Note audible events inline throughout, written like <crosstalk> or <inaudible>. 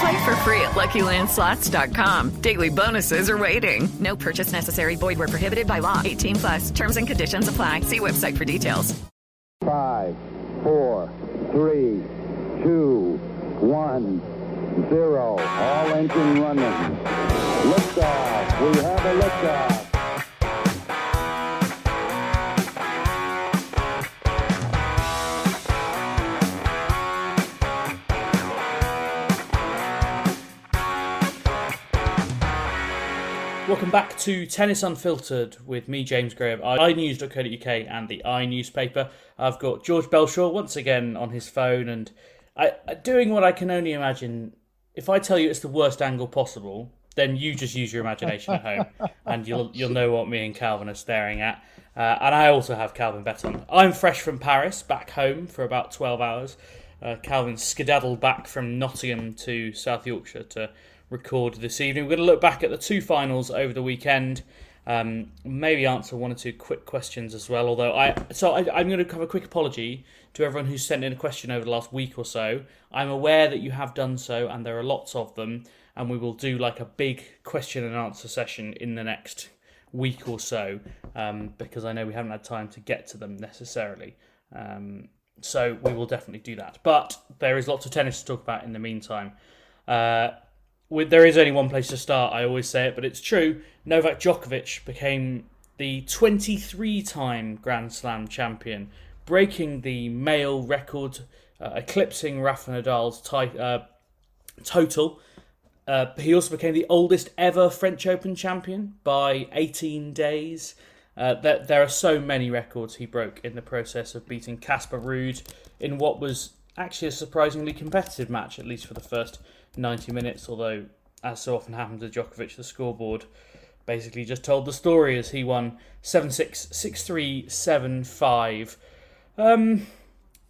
Play for free at LuckyLandSlots.com. Daily bonuses are waiting. No purchase necessary. Void where prohibited by law. 18 plus. Terms and conditions apply. See website for details. Five, four, three, two, one, zero. All engine running. Liftoff. We have a liftoff. Welcome back to Tennis Unfiltered with me, James Gray of iNews.co.uk and the iNewspaper. I've got George Bellshaw once again on his phone and I, doing what I can only imagine. If I tell you it's the worst angle possible, then you just use your imagination at home <laughs> and you'll you'll know what me and Calvin are staring at. Uh, and I also have Calvin Betton. I'm fresh from Paris, back home for about 12 hours. Uh, Calvin skedaddled back from Nottingham to South Yorkshire to record this evening. We're going to look back at the two finals over the weekend. Um, maybe answer one or two quick questions as well. Although I, so I, I'm going to have a quick apology to everyone who's sent in a question over the last week or so. I'm aware that you have done so, and there are lots of them. And we will do like a big question and answer session in the next week or so, um, because I know we haven't had time to get to them necessarily. Um, so we will definitely do that. But there is lots of tennis to talk about in the meantime. Uh, with, there is only one place to start. I always say it, but it's true. Novak Djokovic became the 23-time Grand Slam champion, breaking the male record, uh, eclipsing Rafa Nadal's uh, total. Uh, he also became the oldest ever French Open champion by 18 days. Uh, there, there are so many records he broke in the process of beating Casper Ruud in what was actually a surprisingly competitive match, at least for the first 90 minutes, although, as so often happens with Djokovic, the scoreboard basically just told the story as he won 7 6, 6 3, 7 5. Um,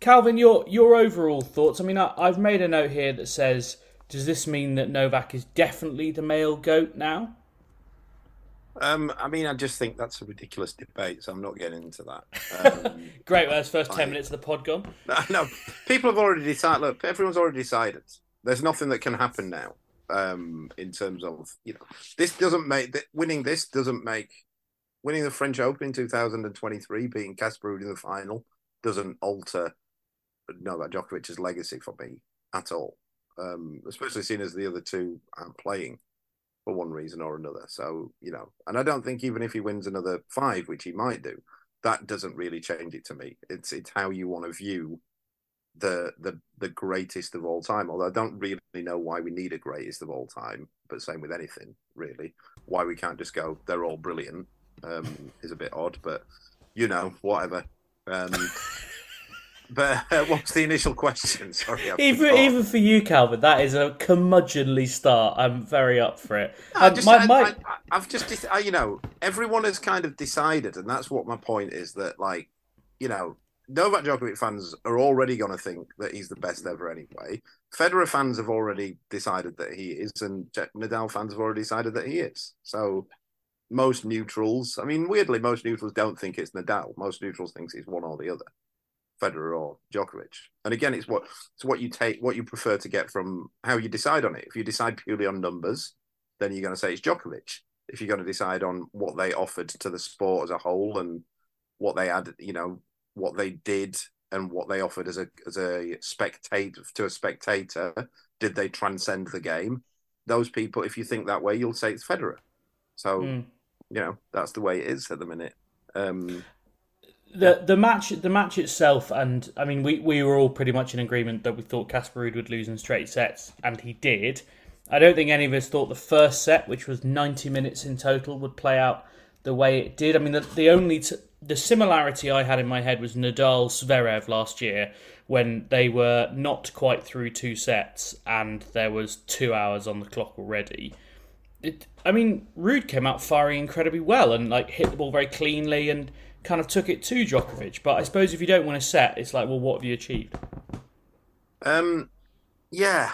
Calvin, your, your overall thoughts? I mean, I, I've made a note here that says, does this mean that Novak is definitely the male GOAT now? Um, I mean, I just think that's a ridiculous debate, so I'm not getting into that. <laughs> Um, Great, well, that's first 10 minutes of the pod gone. <laughs> No, people have already decided. Look, everyone's already decided there's nothing that can happen now um, in terms of you know this doesn't make winning this doesn't make winning the French Open in 2023 beating Casper in the final doesn't alter Novak Djokovic's legacy for me at all. Um, especially seeing as the other two aren't playing for one reason or another. So you know, and I don't think even if he wins another five, which he might do, that doesn't really change it to me. It's it's how you want to view the the the greatest of all time. Although I don't really know why we need a greatest of all time, but same with anything really. Why we can't just go they're all brilliant um, <laughs> is a bit odd, but you know whatever. Um, <laughs> but uh, what's the initial question? <laughs> Sorry, I've even forgot. even for you, Calvin, that is a curmudgeonly start. I'm very up for it. No, um, just, my, my... I, have just, I, you know, everyone has kind of decided, and that's what my point is. That like, you know, Novak Djokovic fans are already going to think that he's the best ever anyway. Federer fans have already decided that he is, and Nadal fans have already decided that he is. So most neutrals, I mean, weirdly, most neutrals don't think it's Nadal. Most neutrals thinks it's one or the other, Federer or Djokovic. And again, it's what it's what you take, what you prefer to get from how you decide on it. If you decide purely on numbers, then you're going to say it's Djokovic. If you're going to decide on what they offered to the sport as a whole and what they had, you know, what they did and what they offered as a as a spectator to a spectator. Did they transcend the game? Those people, if you think that way, you'll say it's Federer. So mm. you know that's the way it is at the minute. Um, the the match the match itself, and I mean, we, we were all pretty much in agreement that we thought Casper Ruud would lose in straight sets, and he did. I don't think any of us thought the first set, which was ninety minutes in total, would play out the way it did. I mean, the, the only t- the similarity I had in my head was Nadal Zverev last year when they were not quite through two sets and there was two hours on the clock already. It, I mean, Ruud came out firing incredibly well and like hit the ball very cleanly and kind of took it to Djokovic. But I suppose if you don't win a set, it's like, well, what have you achieved? Um, yeah,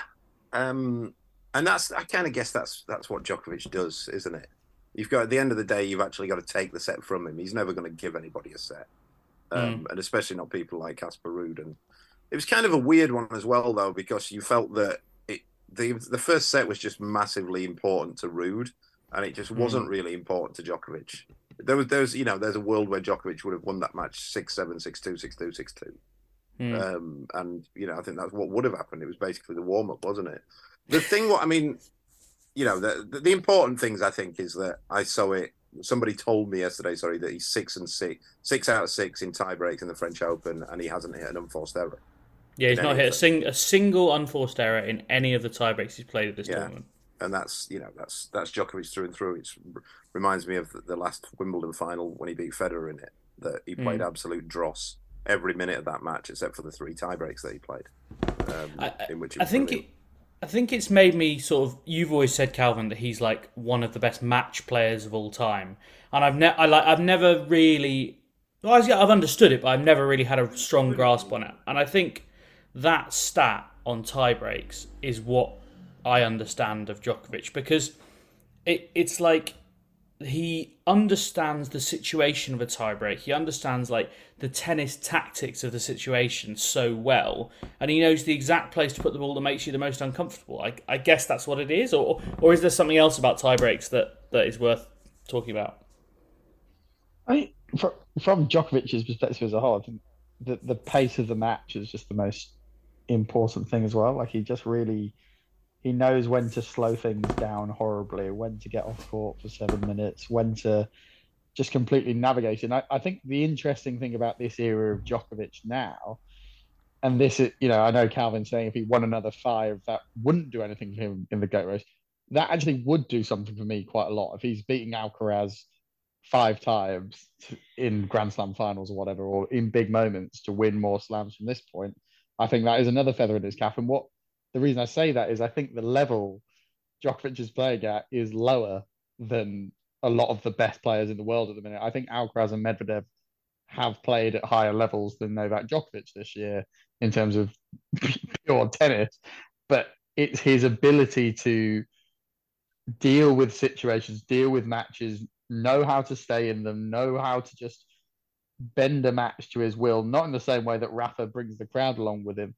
um, and that's I kind of guess that's that's what Djokovic does, isn't it? You've got at the end of the day, you've actually got to take the set from him. He's never going to give anybody a set, um, mm. and especially not people like Casper Ruud. And it was kind of a weird one as well, though, because you felt that it the the first set was just massively important to Ruud, and it just mm. wasn't really important to Djokovic. There was there's you know there's a world where Djokovic would have won that match six seven six two six two six two. Mm. Um, and you know, I think that's what would have happened. It was basically the warm up, wasn't it? The thing, what I mean, you know, the, the, important things I think is that I saw it. Somebody told me yesterday, sorry, that he's six and six, six out of six in tie breaks in the French Open, and he hasn't hit an unforced error. Yeah, he's not hit a, sing, a single unforced error in any of the tie breaks he's played at this yeah. tournament. And that's you know that's that's Djokovic through and through. It reminds me of the, the, last Wimbledon final when he beat Federer in it. That he played mm. absolute dross every minute of that match, except for the three tie breaks that he played. Um, I, in which I think it, I think it's made me sort of. You've always said Calvin that he's like one of the best match players of all time, and I've never, I like, I've never really. Well, I've understood it, but I've never really had a strong grasp on it. And I think that stat on tie breaks is what I understand of Djokovic because it, it's like he understands the situation of a tiebreak. He understands like the tennis tactics of the situation so well, and he knows the exact place to put the ball that makes you the most uncomfortable. I, I guess that's what it is, or or is there something else about tiebreaks that that is worth talking about? I from, from Djokovic's perspective as a whole, I think the the pace of the match is just the most important thing as well. Like he just really he knows when to slow things down horribly, when to get off court for seven minutes, when to just completely navigate. And I, I think the interesting thing about this era of Djokovic now, and this is, you know, I know Calvin saying if he won another five, that wouldn't do anything for him in the GOAT race. That actually would do something for me quite a lot. If he's beating Alcaraz five times in Grand Slam finals or whatever, or in big moments to win more slams from this point, I think that is another feather in his cap. And what the reason I say that is I think the level Djokovic is playing at is lower than a lot of the best players in the world at the minute. I think Alcaraz and Medvedev have played at higher levels than Novak Djokovic this year in terms of <laughs> pure tennis, but it's his ability to deal with situations, deal with matches, know how to stay in them, know how to just bend a match to his will, not in the same way that Rafa brings the crowd along with him,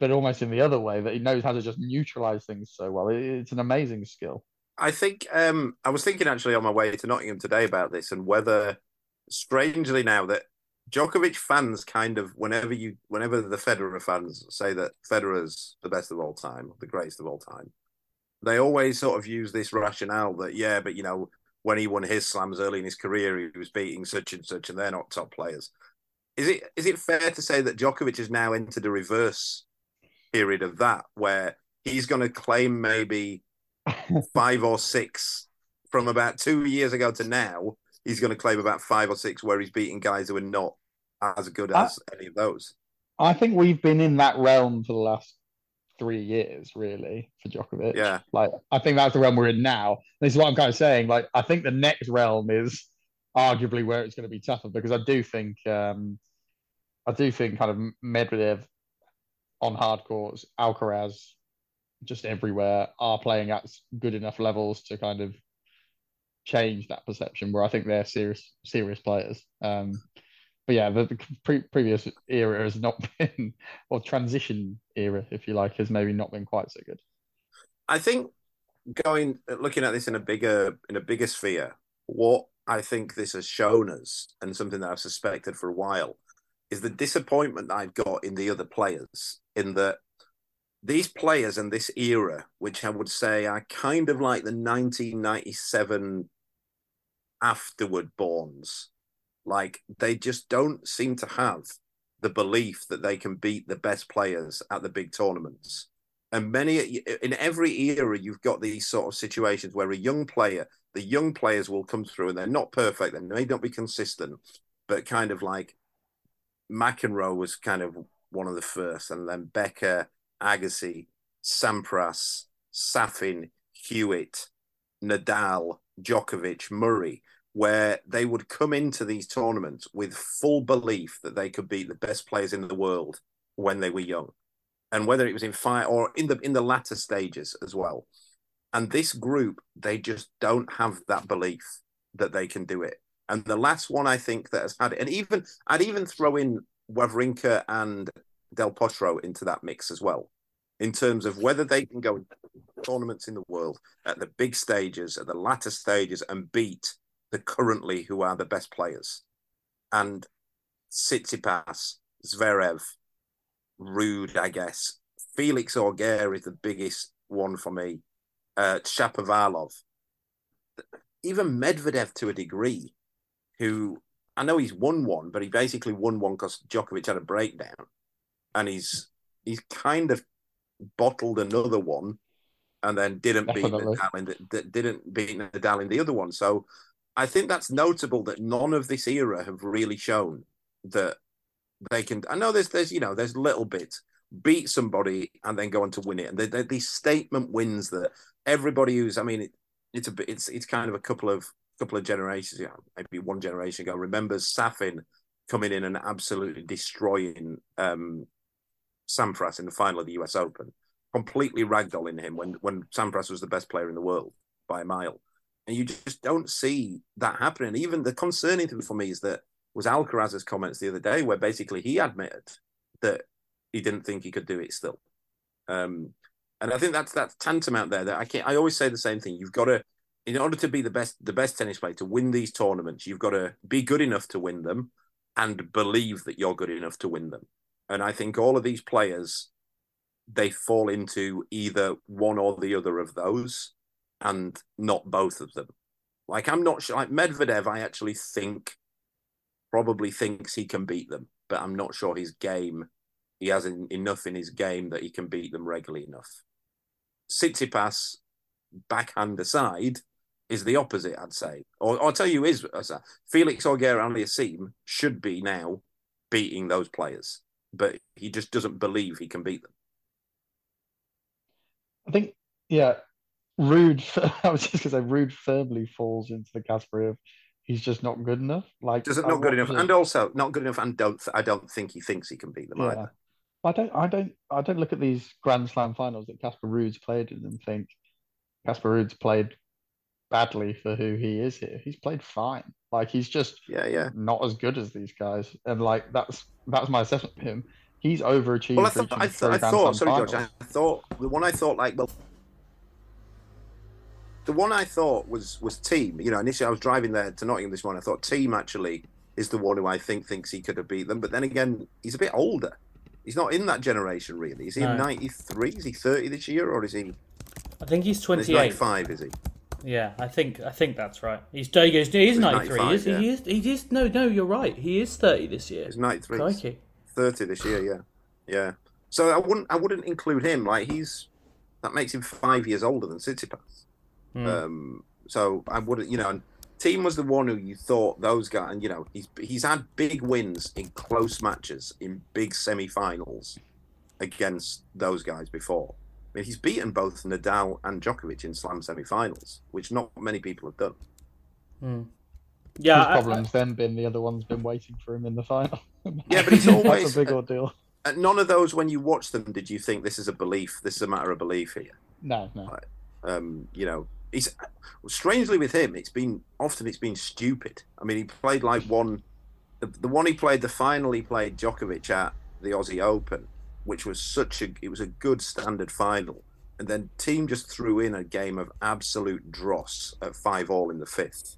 but almost in the other way that he knows how to just neutralize things so well. It's an amazing skill. I think um, I was thinking actually on my way to Nottingham today about this and whether, strangely now that Djokovic fans kind of whenever you whenever the Federer fans say that Federer's the best of all time, the greatest of all time, they always sort of use this rationale that yeah, but you know when he won his slams early in his career, he was beating such and such, and they're not top players. Is it is it fair to say that Djokovic has now entered a reverse period of that, where he's going to claim maybe <laughs> five or six from about two years ago to now. He's going to claim about five or six where he's beating guys who are not as good as I, any of those. I think we've been in that realm for the last three years, really, for Djokovic. Yeah. Like, I think that's the realm we're in now. This is what I'm kind of saying. Like, I think the next realm is arguably where it's going to be tougher because I do think, um, I do think kind of Medvedev on hard courts, Alcaraz, just everywhere are playing at good enough levels to kind of change that perception. Where I think they're serious, serious players. Um, but yeah, the, the pre- previous era has not <laughs> been, or transition era, if you like, has maybe not been quite so good. I think going looking at this in a bigger in a bigger sphere, what I think this has shown us, and something that I've suspected for a while, is the disappointment I've got in the other players. In that these players in this era, which I would say are kind of like the 1997 afterward borns, Like they just don't seem to have the belief that they can beat the best players at the big tournaments. And many in every era, you've got these sort of situations where a young player, the young players will come through and they're not perfect, they may not be consistent, but kind of like McEnroe was kind of one of the first, and then Becker, Agassi, Sampras, Safin, Hewitt, Nadal, Djokovic, Murray, where they would come into these tournaments with full belief that they could beat the best players in the world when they were young, and whether it was in fight or in the in the latter stages as well. And this group, they just don't have that belief that they can do it. And the last one I think that has had it, and even I'd even throw in Wawrinka and Del Potro into that mix as well, in terms of whether they can go tournaments in the world at the big stages, at the latter stages, and beat the currently who are the best players. And Tsitsipas, Zverev, Ruud, I guess. Felix Auger is the biggest one for me. Uh, Shapovalov. Even Medvedev to a degree, who I know he's won one, but he basically won one because Djokovic had a breakdown, and he's he's kind of bottled another one, and then didn't Definitely. beat Nadal in the, didn't beat Nadal in the other one. So I think that's notable that none of this era have really shown that they can. I know there's there's you know there's little bits beat somebody and then go on to win it, and they, these statement wins that everybody who's I mean it, it's a bit it's it's kind of a couple of couple of generations, maybe one generation ago, remembers Safin coming in and absolutely destroying um, Sampras in the final of the US Open, completely ragdolling him when when Sampras was the best player in the world by a mile. And you just don't see that happening. Even the concerning thing for me is that was Alcaraz's comments the other day, where basically he admitted that he didn't think he could do it still. Um, and I think that's that's tantamount there. That I can't. I always say the same thing. You've got to, in order to be the best, the best tennis player to win these tournaments, you've got to be good enough to win them, and believe that you're good enough to win them. And I think all of these players, they fall into either one or the other of those and not both of them. Like I'm not sure. Like Medvedev, I actually think probably thinks he can beat them, but I'm not sure his game. He has enough in his game that he can beat them regularly enough. Tsitsipas, backhand aside, is the opposite. I'd say, or, I'll tell you, is Felix Auger-Aliassime should be now beating those players, but he just doesn't believe he can beat them. I think, yeah, Ruud. <laughs> I was just going to say Ruud firmly falls into the category of he's just not good enough. Like doesn't not good enough, and also not good enough, and don't I don't think he thinks he can beat them yeah. either. I don't, I don't, I don't look at these Grand Slam finals that Casper Ruud's played in and think Casper Ruud's played badly for who he is here. He's played fine. Like he's just yeah, yeah, not as good as these guys. And like that's that's my assessment of him. He's overachieved. Well, I thought, I, th- I thought sorry, George, I thought the one I thought like well the one I thought was was Thiem. You know, initially I was driving there to Nottingham this morning. I thought Thiem actually is the one who I think thinks he could have beat them. But then again, he's a bit older. He's not in that generation really. Is he no. 93? Is he 30 this year or is he? I think he's 28. Five is he? Yeah, I think I think that's right. He's he goes, he's 93, is he? Yeah. He is, he is no no, you're right. He is 30 this year. He's 93. Crikey. 30 this year, yeah. Yeah. So I wouldn't I wouldn't include him like he's that makes him 5 years older than Tsitsipas. Mm. Um, so I wouldn't, you know, and Thiem was the one who you thought those guys, and you know, he's he's had big wins in close matches in big semi-finals against those guys before. I mean, he's beaten both Nadal and Djokovic in Slam semi-finals, which not many people have done. Mm. Yeah, His problem's I, then been the other one's been waiting for him in the final. yeah, but he's <laughs> always a big ordeal. none of those, when you watch them, did you think this is a belief? This is a matter of belief here. No, no. Um, you know, he's strangely with him. It's been often it's been stupid. I mean, he played like one, the, the one he played, the final he played Djokovic at the Aussie Open, which was such a it was a good standard final, and then Thiem just threw in a game of absolute dross at five all in the fifth,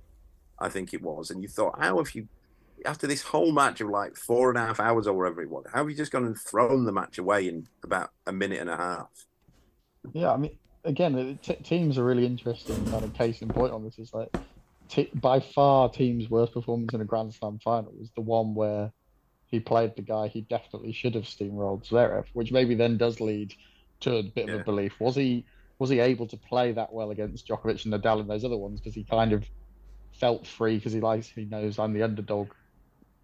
I think it was, and you thought, how have you? After this whole match of like four and a half hours or whatever it was, how have you just gone and thrown the match away in about a minute and a half? Yeah, I mean, again, t- Thiem's a really interesting kind of case in point on this. Is like t- by far Thiem's worst performance in a Grand Slam final was the one where he played the guy he definitely should have steamrolled Zverev, which maybe then does lead to a bit of a belief. Was he was he able to play that well against Djokovic and Nadal and those other ones because he kind of felt free because he likes he knows I'm the underdog.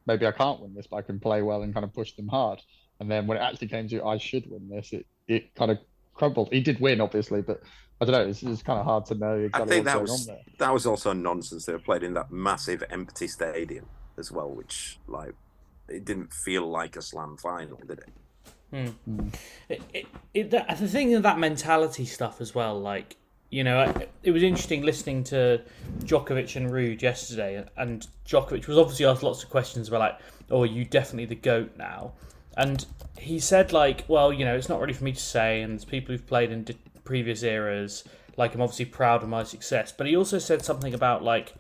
Maybe I can't win this, but I can play well and kind of push them hard. And then when it actually came to I should win this, it it kind of crumbled. He did win, obviously, but I don't know. It's, it's kind of hard to know exactly I think that was that was also nonsense. They were played in that massive empty stadium as well, which like it didn't feel like a slam final, did it? Hmm. It, it, it, that, the thing of that mentality stuff as well, like you know, it, it was interesting listening to Djokovic and Ruud yesterday, and Djokovic was obviously asked lots of questions about like, "Oh, are you definitely the goat now?" And he said like, "Well, you know, it's not really for me to say, and there's people who've played in di- previous eras. Like, I'm obviously proud of my success." But he also said something about like,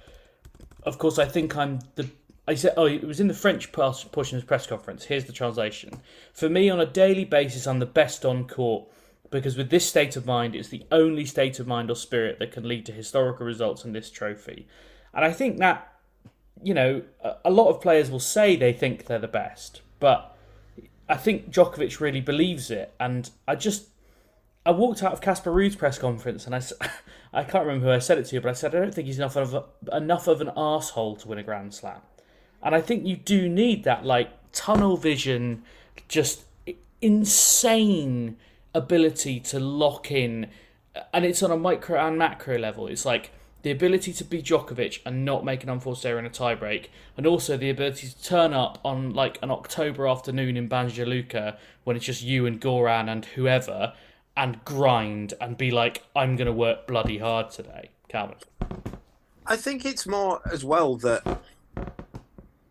"Of course, I think I'm the." I said, "Oh, it was in the French portion of press conference." Here's the translation: "For me, on a daily basis, I'm the best on court." because with this state of mind, it's the only state of mind or spirit that can lead to historical results in this trophy. And I think that, you know, a, a lot of players will say they think they're the best, but I think Djokovic really believes it. And I just, I walked out of Casper Ruud's press conference and I, <laughs> I can't remember who I said it to, but I said I don't think he's enough of a, enough of an asshole to win a Grand Slam. And I think you do need that like tunnel vision, just insane ability to lock in, and it's on a micro and macro level. It's like the ability to be Djokovic and not make an unforced error in a tiebreak, and also the ability to turn up on like an October afternoon in Banja Luka when it's just you and Goran and whoever, and grind and be like, I'm going to work bloody hard today. Calvin. I think it's more as well that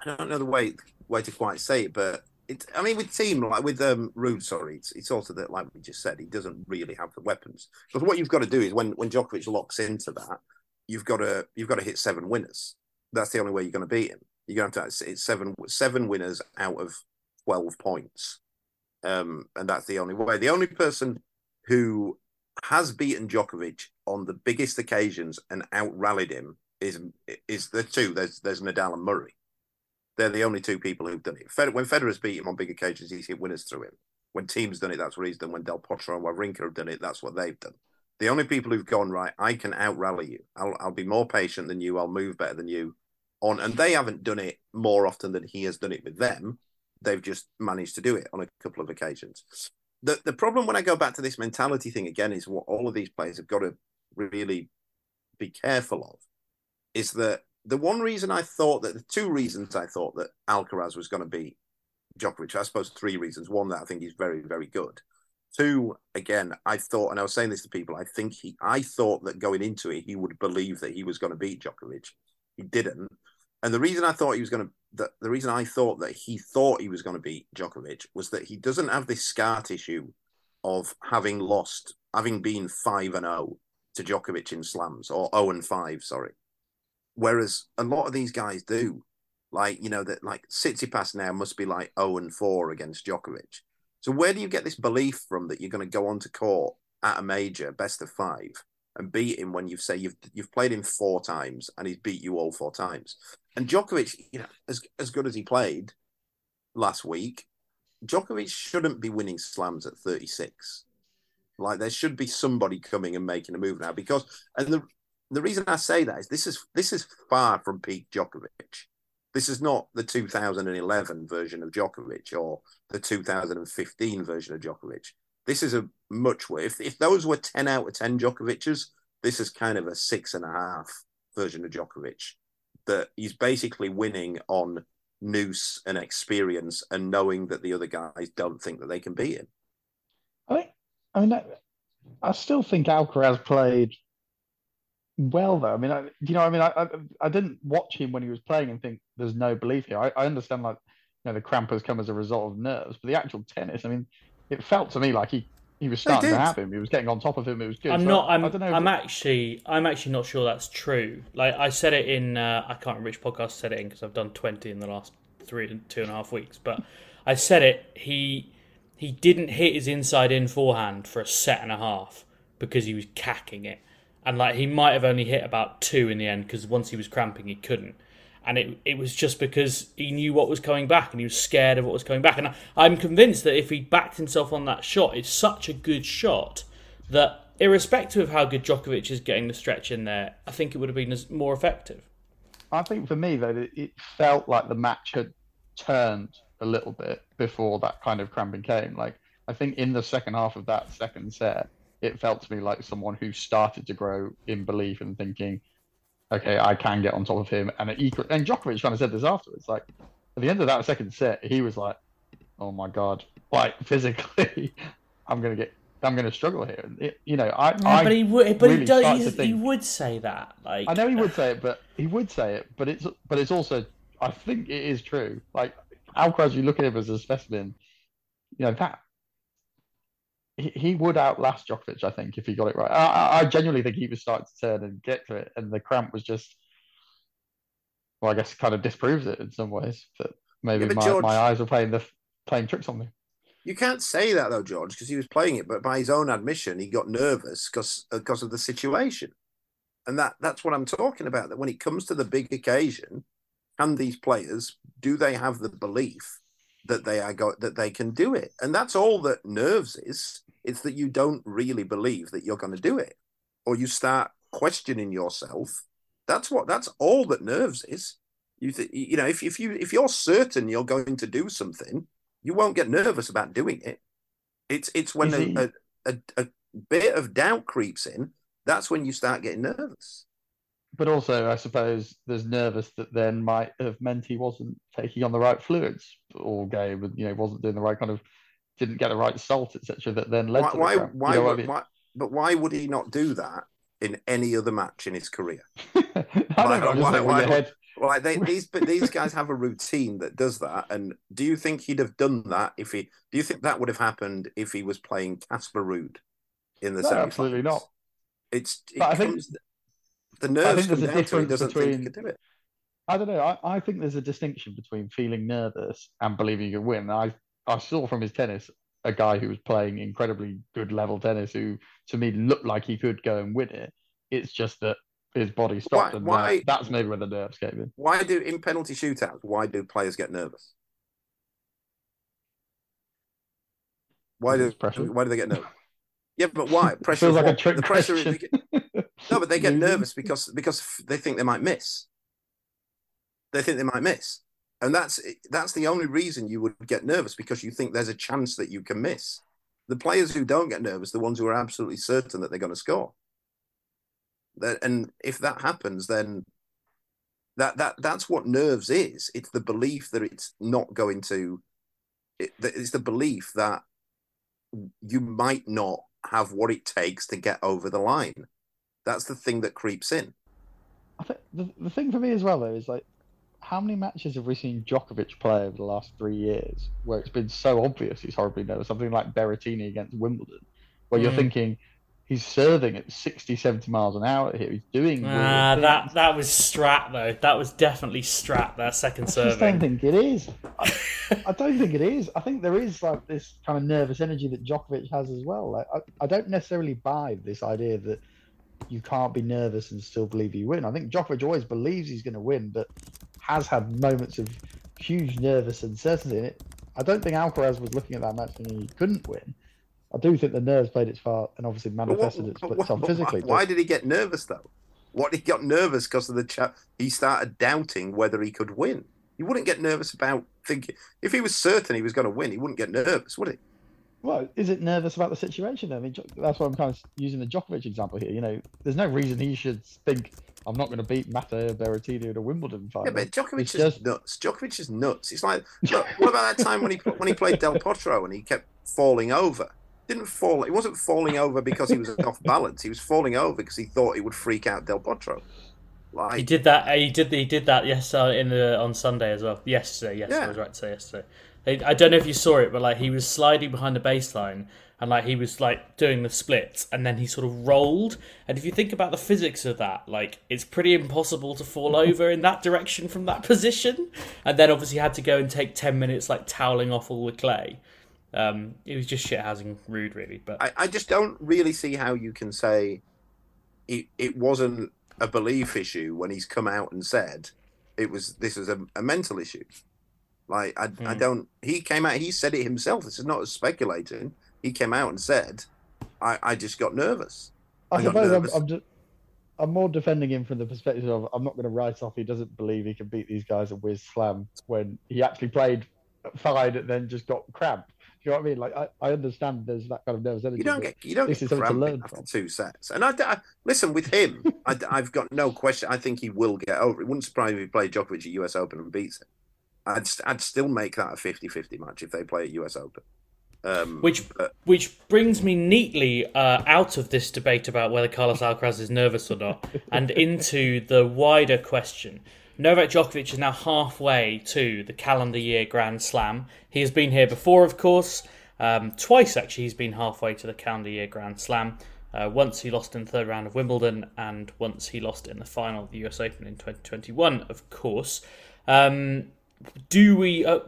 I don't know the way way to quite say it, but it's. I mean, with Thiem like with um Ruud, sorry, it's it's also that like we just said, he doesn't really have the weapons. Because what you've got to do is when when Djokovic locks into that, you've got to you've got to hit seven winners. That's the only way you're going to beat him. You're going to have to hit seven seven winners out of twelve points, um, and that's the only way. The only person who has beaten Djokovic on the biggest occasions and out rallied him is is the two. There's there's Nadal and Murray. They're the only two people who've done it. Fed, when Federer's beat him on big occasions, he's hit winners through him. When Thiem's done it, that's what he's done. When Del Potro and Wawrinka have done it, that's what they've done. The only people who've gone right, I can out rally you. I'll I'll be more patient than you. I'll move better than you. On and they haven't done it more often than he has done it with them. They've just managed to do it on a couple of occasions. The the problem when I go back to this mentality thing again is what all of these players have got to really be careful of is that the one reason I thought that the two reasons I thought that Alcaraz was going to beat Djokovic, I suppose three reasons. One that I think he's very, very good. Two, again, I thought, and I was saying this to people, I think he, I thought that going into it, he would believe that he was going to beat Djokovic. He didn't. And the reason I thought he was going to, the, the reason I thought that he thought he was going to beat Djokovic was that he doesn't have this scar tissue of having lost, having been 5 and 0 to Djokovic in slams, or 0 and 5, sorry. Whereas a lot of these guys do. Like, you know, that like Tsitsipas now must be like 0 and 4 against Djokovic. So where do you get this belief from that you're going to go on to court at a major, best of five, and beat him when you say you've you've played him four times and he's beat you all four times? And Djokovic, you know, as as good as he played last week, Djokovic shouldn't be winning slams at 36. Like there should be somebody coming and making a move now because and the the reason I say that is this is this is far from peak Djokovic. This is not the 2011 version of Djokovic or the 2015 version of Djokovic. This is a much if if those were 10 out of 10 Djokovic's, this is kind of a six and a half version of Djokovic. That he's basically winning on noose and experience and knowing that the other guys don't think that they can beat him. I I mean, I, I still think Alcaraz played well, though. I mean, I, you know, I mean, I, I, I didn't watch him when he was playing and think there's no belief here. I, I understand, like, you know, the cramp has come as a result of nerves, but the actual tennis, I mean, it felt to me like he, he was starting to have him. He was getting on top of him. It was good. I'm So not. I, I'm. I don't know. I'm actually. I'm actually not sure that's true. Like I said it in. Uh, I can't remember which podcast I said it in because I've done 20 in the last three two and a half weeks. But I said it. He he didn't hit his inside in forehand for a set and a half because he was cacking it, and like he might have only hit about two in the end because once he was cramping, he couldn't. And it it was just because he knew what was coming back and he was scared of what was coming back. And I, I'm convinced that if he backed himself on that shot, it's such a good shot that irrespective of how good Djokovic is getting the stretch in there, I think it would have been more effective. I think for me though, it felt like the match had turned a little bit before that kind of cramping came. Like I think in the second half of that second set, it felt to me like someone who started to grow in belief and thinking, okay, I can get on top of him. And equal, and Djokovic kind of said this afterwards. Like at the end of that second set, he was like, oh my god, like <laughs> physically, <laughs> I'm gonna get. I'm going to struggle here. And It, you know, I, Yeah, I but he would, but really he, does, to he would say that. Like I know he would <laughs> say it, but he would say it, but it's but it's also I think it is true. Like Alcaraz, you look at him as a specimen, you know that he, he would outlast Djokovic. I think if he got it right. I, I- genuinely think he was starting to turn and get to it, and the cramp was just well, I guess kind of disproves it in some ways. But maybe Yeah, but my, George- my eyes were playing the playing tricks on me. You can't say that though, George, because he was playing it, but by his own admission, he got nervous because because uh, of the situation, and that that's what I'm talking about. That when it comes to the big occasion, can these players do they have the belief that they are go- that they can do it? And that's all that nerves is. It's that you don't really believe that you're going to do it, or you start questioning yourself. That's what. That's all that nerves is. You th- you know if if you if you're certain you're going to do something you won't get nervous about doing it. It's it's when a, mm-hmm. a, a, a bit of doubt creeps in. That's when you start getting nervous. But also, I suppose there's nervous that then might have meant he wasn't taking on the right fluids all game, and you know wasn't doing the right kind of, didn't get the right salt, etc. That then led Why to the why cramp. You why, know I mean? why but why would he not do that in any other match in his career? <laughs> I don't know, why- why- Like they, these, but these guys have a routine that does that. And do you think he'd have done that if he? Do you think that would have happened if he was playing Casper Ruud in the No, absolutely not. It's it But I think- comes, the I nerves come there's a down to it. Difference doesn't think he between- do it. I don't know. I, I think there's a distinction between feeling nervous and believing you can win. I I saw from his tennis a guy who was playing incredibly good level tennis who to me looked like he could go and win it. It's just that his body stopped, Why- and why- that- that's maybe where the nerves came in. Why do in penalty shootouts? Why do players get nervous? Why do pressure. why do they get nervous? <laughs> Yeah, but why? Pressure. Feels like a trick the pressure. is- question. No, but they get nervous because because they think they might miss. They think they might miss, and that's that's the only reason you would get nervous because you think there's a chance that you can miss. The players who don't get nervous, the ones who are absolutely certain that they're going to score. That, and if that happens, then that that that's what nerves is. It's the belief that it's not going to. It, it's the belief that you might not have what it takes to get over the line. That's the thing that creeps in. I think the, the thing for me as well though is like how many matches have we seen Djokovic play over the last three years where it's been so obvious he's horribly nervous? Something like Berrettini against Wimbledon, where you're Mm. thinking he's serving at 60, 70 miles an hour here. He's doing Ah, things. that that was Strat though. That was definitely Strat. That second I just don't think it is. I, <laughs> I don't think it is. I think there is like this kind of nervous energy that Djokovic has as well. Like I, I don't necessarily buy this idea that you can't be nervous and still believe you win. I think Djokovic always believes he's going to win, but has had moments of huge nervous uncertainty in it. I don't think Alcaraz was looking at that match and he couldn't win. I do think the nerves played its part and obviously But what- manifested but itself what- physically. Why, why did he get nervous though? What he got nervous because of the chat. He started doubting whether he could win. He wouldn't get nervous about thinking. If he was certain he was going to win, he wouldn't get nervous, would he? Well, is it nervous about the situation? I mean, that's why I'm kind of using the Djokovic example here. You know, there's no reason he should think I'm not going to beat Matteo Berrettini in a Wimbledon final. Yeah, but Djokovic It's is just- nuts. Djokovic is nuts. It's like, <laughs> look, what about that time when he when he played Del Potro and he kept falling over? Didn't fall. He wasn't falling over because he was off balance. He was falling over because he thought he would freak out Del Potro. Like He did that. He did. He did that. Yes, uh, in the on Sunday as well. Yesterday. Yes, I was right to say yesterday. I I don't know if you saw it, but like he was sliding behind the baseline and like he was like doing the splits, and then he sort of rolled. And if you think about the physics of that, like it's pretty impossible to fall <laughs> over in that direction from that position. And then obviously had to go and take ten minutes like toweling off all the clay. Um, it was just shithousing Ruud, really. But I, I just don't really see how you can say it, it wasn't a belief issue when he's come out and said it was this was a, a mental issue. Like I, I Mm. don't. He came out. He said it himself. This is not speculating. He came out and said, "I, I just got nervous." I I got suppose I'm, nervous. I'm, just, I'm more defending him from the perspective of I'm not going to write off he doesn't believe he can beat these guys at Wiz Slam when he actually played fine and then just got cramp. Do you know what I mean? Like I, I understand there's that kind of nervous energy. You don't get you don't get is something to after from. two sets. And I, I- listen with him. I, have got no question. I think he will get over. It wouldn't surprise me if he played Djokovic at US Open and beats him. I'd I'd still make that a 50-50 match if they play at US Open. Um, Which but- which brings me neatly uh, out of this debate about whether Carlos Alcaraz is nervous or not, <laughs> and into the wider question. Novak Djokovic is now halfway to the calendar year Grand Slam. He has been here before, of course. Um, twice, actually, he's been halfway to the calendar year Grand Slam. Uh, once he lost in the third round of Wimbledon, and once he lost in the final of the US Open in 2021, of course. Um, do we uh,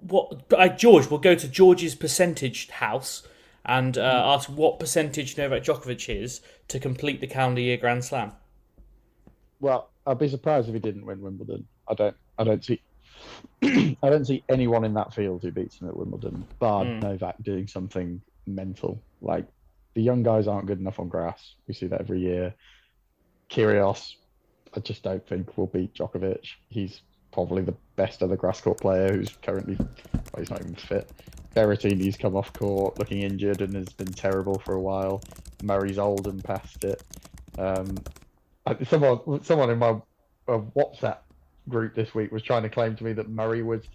what uh, George we'll go to George's percentage house and uh, ask what percentage Novak Djokovic is to complete the calendar year Grand Slam. Well, I'd be surprised if he didn't win Wimbledon. I don't. I don't see. <clears throat> I don't see anyone in that field who beats him at Wimbledon, bar Mm. Novak doing something mental. Like the young guys aren't good enough on grass. We see that every year. Kyrgios, I just don't think will beat Djokovic. He's probably the best other grass court player who's currently. Well, he's not even fit. Berrettini's come off court looking injured and has been terrible for a while. Murray's old and past it. Um, someone, someone in my uh, WhatsApp group this week was trying to claim to me that Murray would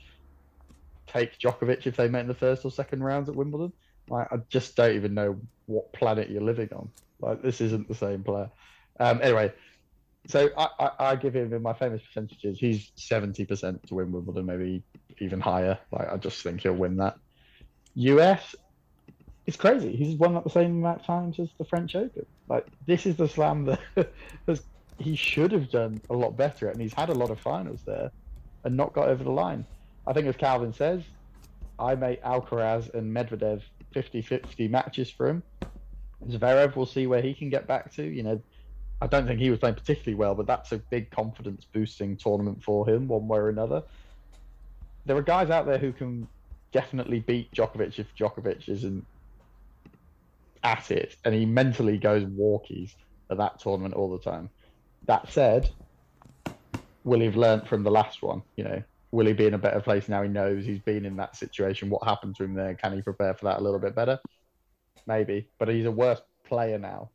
take Djokovic if they met in the first or second rounds at Wimbledon. I just don't even know what planet you're living on. Like, this isn't the same player. Um, anyway, so I, I, I give him in my famous percentages. He's seventy percent to win Wimbledon, maybe even higher. Like, I just think he'll win that. US, it's crazy. He's won at the same amount of times as the French Open. Like, this is the slam that <laughs> has, he should have done a lot better at, and he's had a lot of finals there and not got over the line. I think, as Calvin says, I make Alcaraz and Medvedev 50 50 matches for him. Zverev, we'll see where he can get back to. You know, I don't think he was playing particularly well, but that's a big confidence boosting tournament for him, one way or another. There are guys out there who can definitely beat Djokovic if Djokovic isn't at it, and he mentally goes walkies at that tournament all the time. That said, will he have learnt from the last one? You know, will he be in a better place now? He knows he's been in that situation. What happened to him there? Can he prepare for that a little bit better? Maybe, but he's a worse player now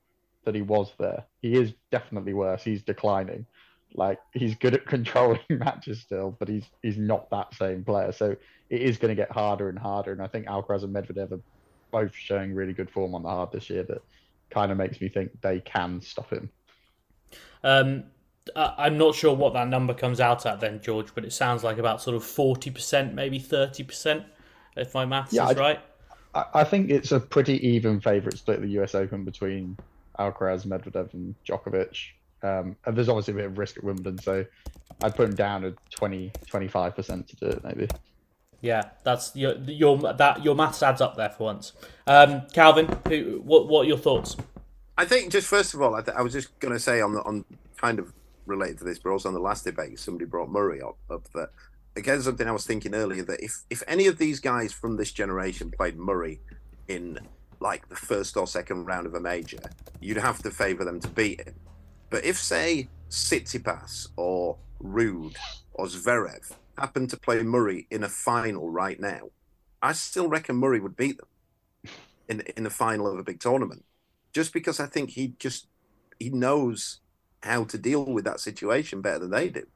than he was there. He is definitely worse. He's declining. Like he's good at <laughs> controlling matches still, but he's he's not that same player. So it is going to get harder and harder. And I think Alcaraz and Medvedev are both showing really good form on the hard this year. That kind of makes me think they can stop him. Um, I'm not sure what that number comes out at then, George, but it sounds like about sort of 40%, maybe 30%, if my maths Yeah, is I- right. I, I think it's a pretty even favourite split the US Open between Alcaraz, Medvedev, and Djokovic. Um, and there's obviously a bit of risk at Wimbledon, so I'd put him down at 20, 25% to do it, maybe. Yeah, that's your your that your maths adds up there for once. Um, Calvin, who, what what are your thoughts? I think just first of all, I, th- I was just going to say on the on kind of related to this, but also on the last debate, somebody brought Murray up, up that again something I was thinking earlier that if if any of these guys from this generation played Murray in like the first or second round of a major, you'd have to favour them to beat him. But if say Tsitsipas or Ruud or Zverev happened to play Murray in a final right now, I still reckon Murray would beat them in in the final of a big tournament. Just because I think he just he knows how to deal with that situation better than they do,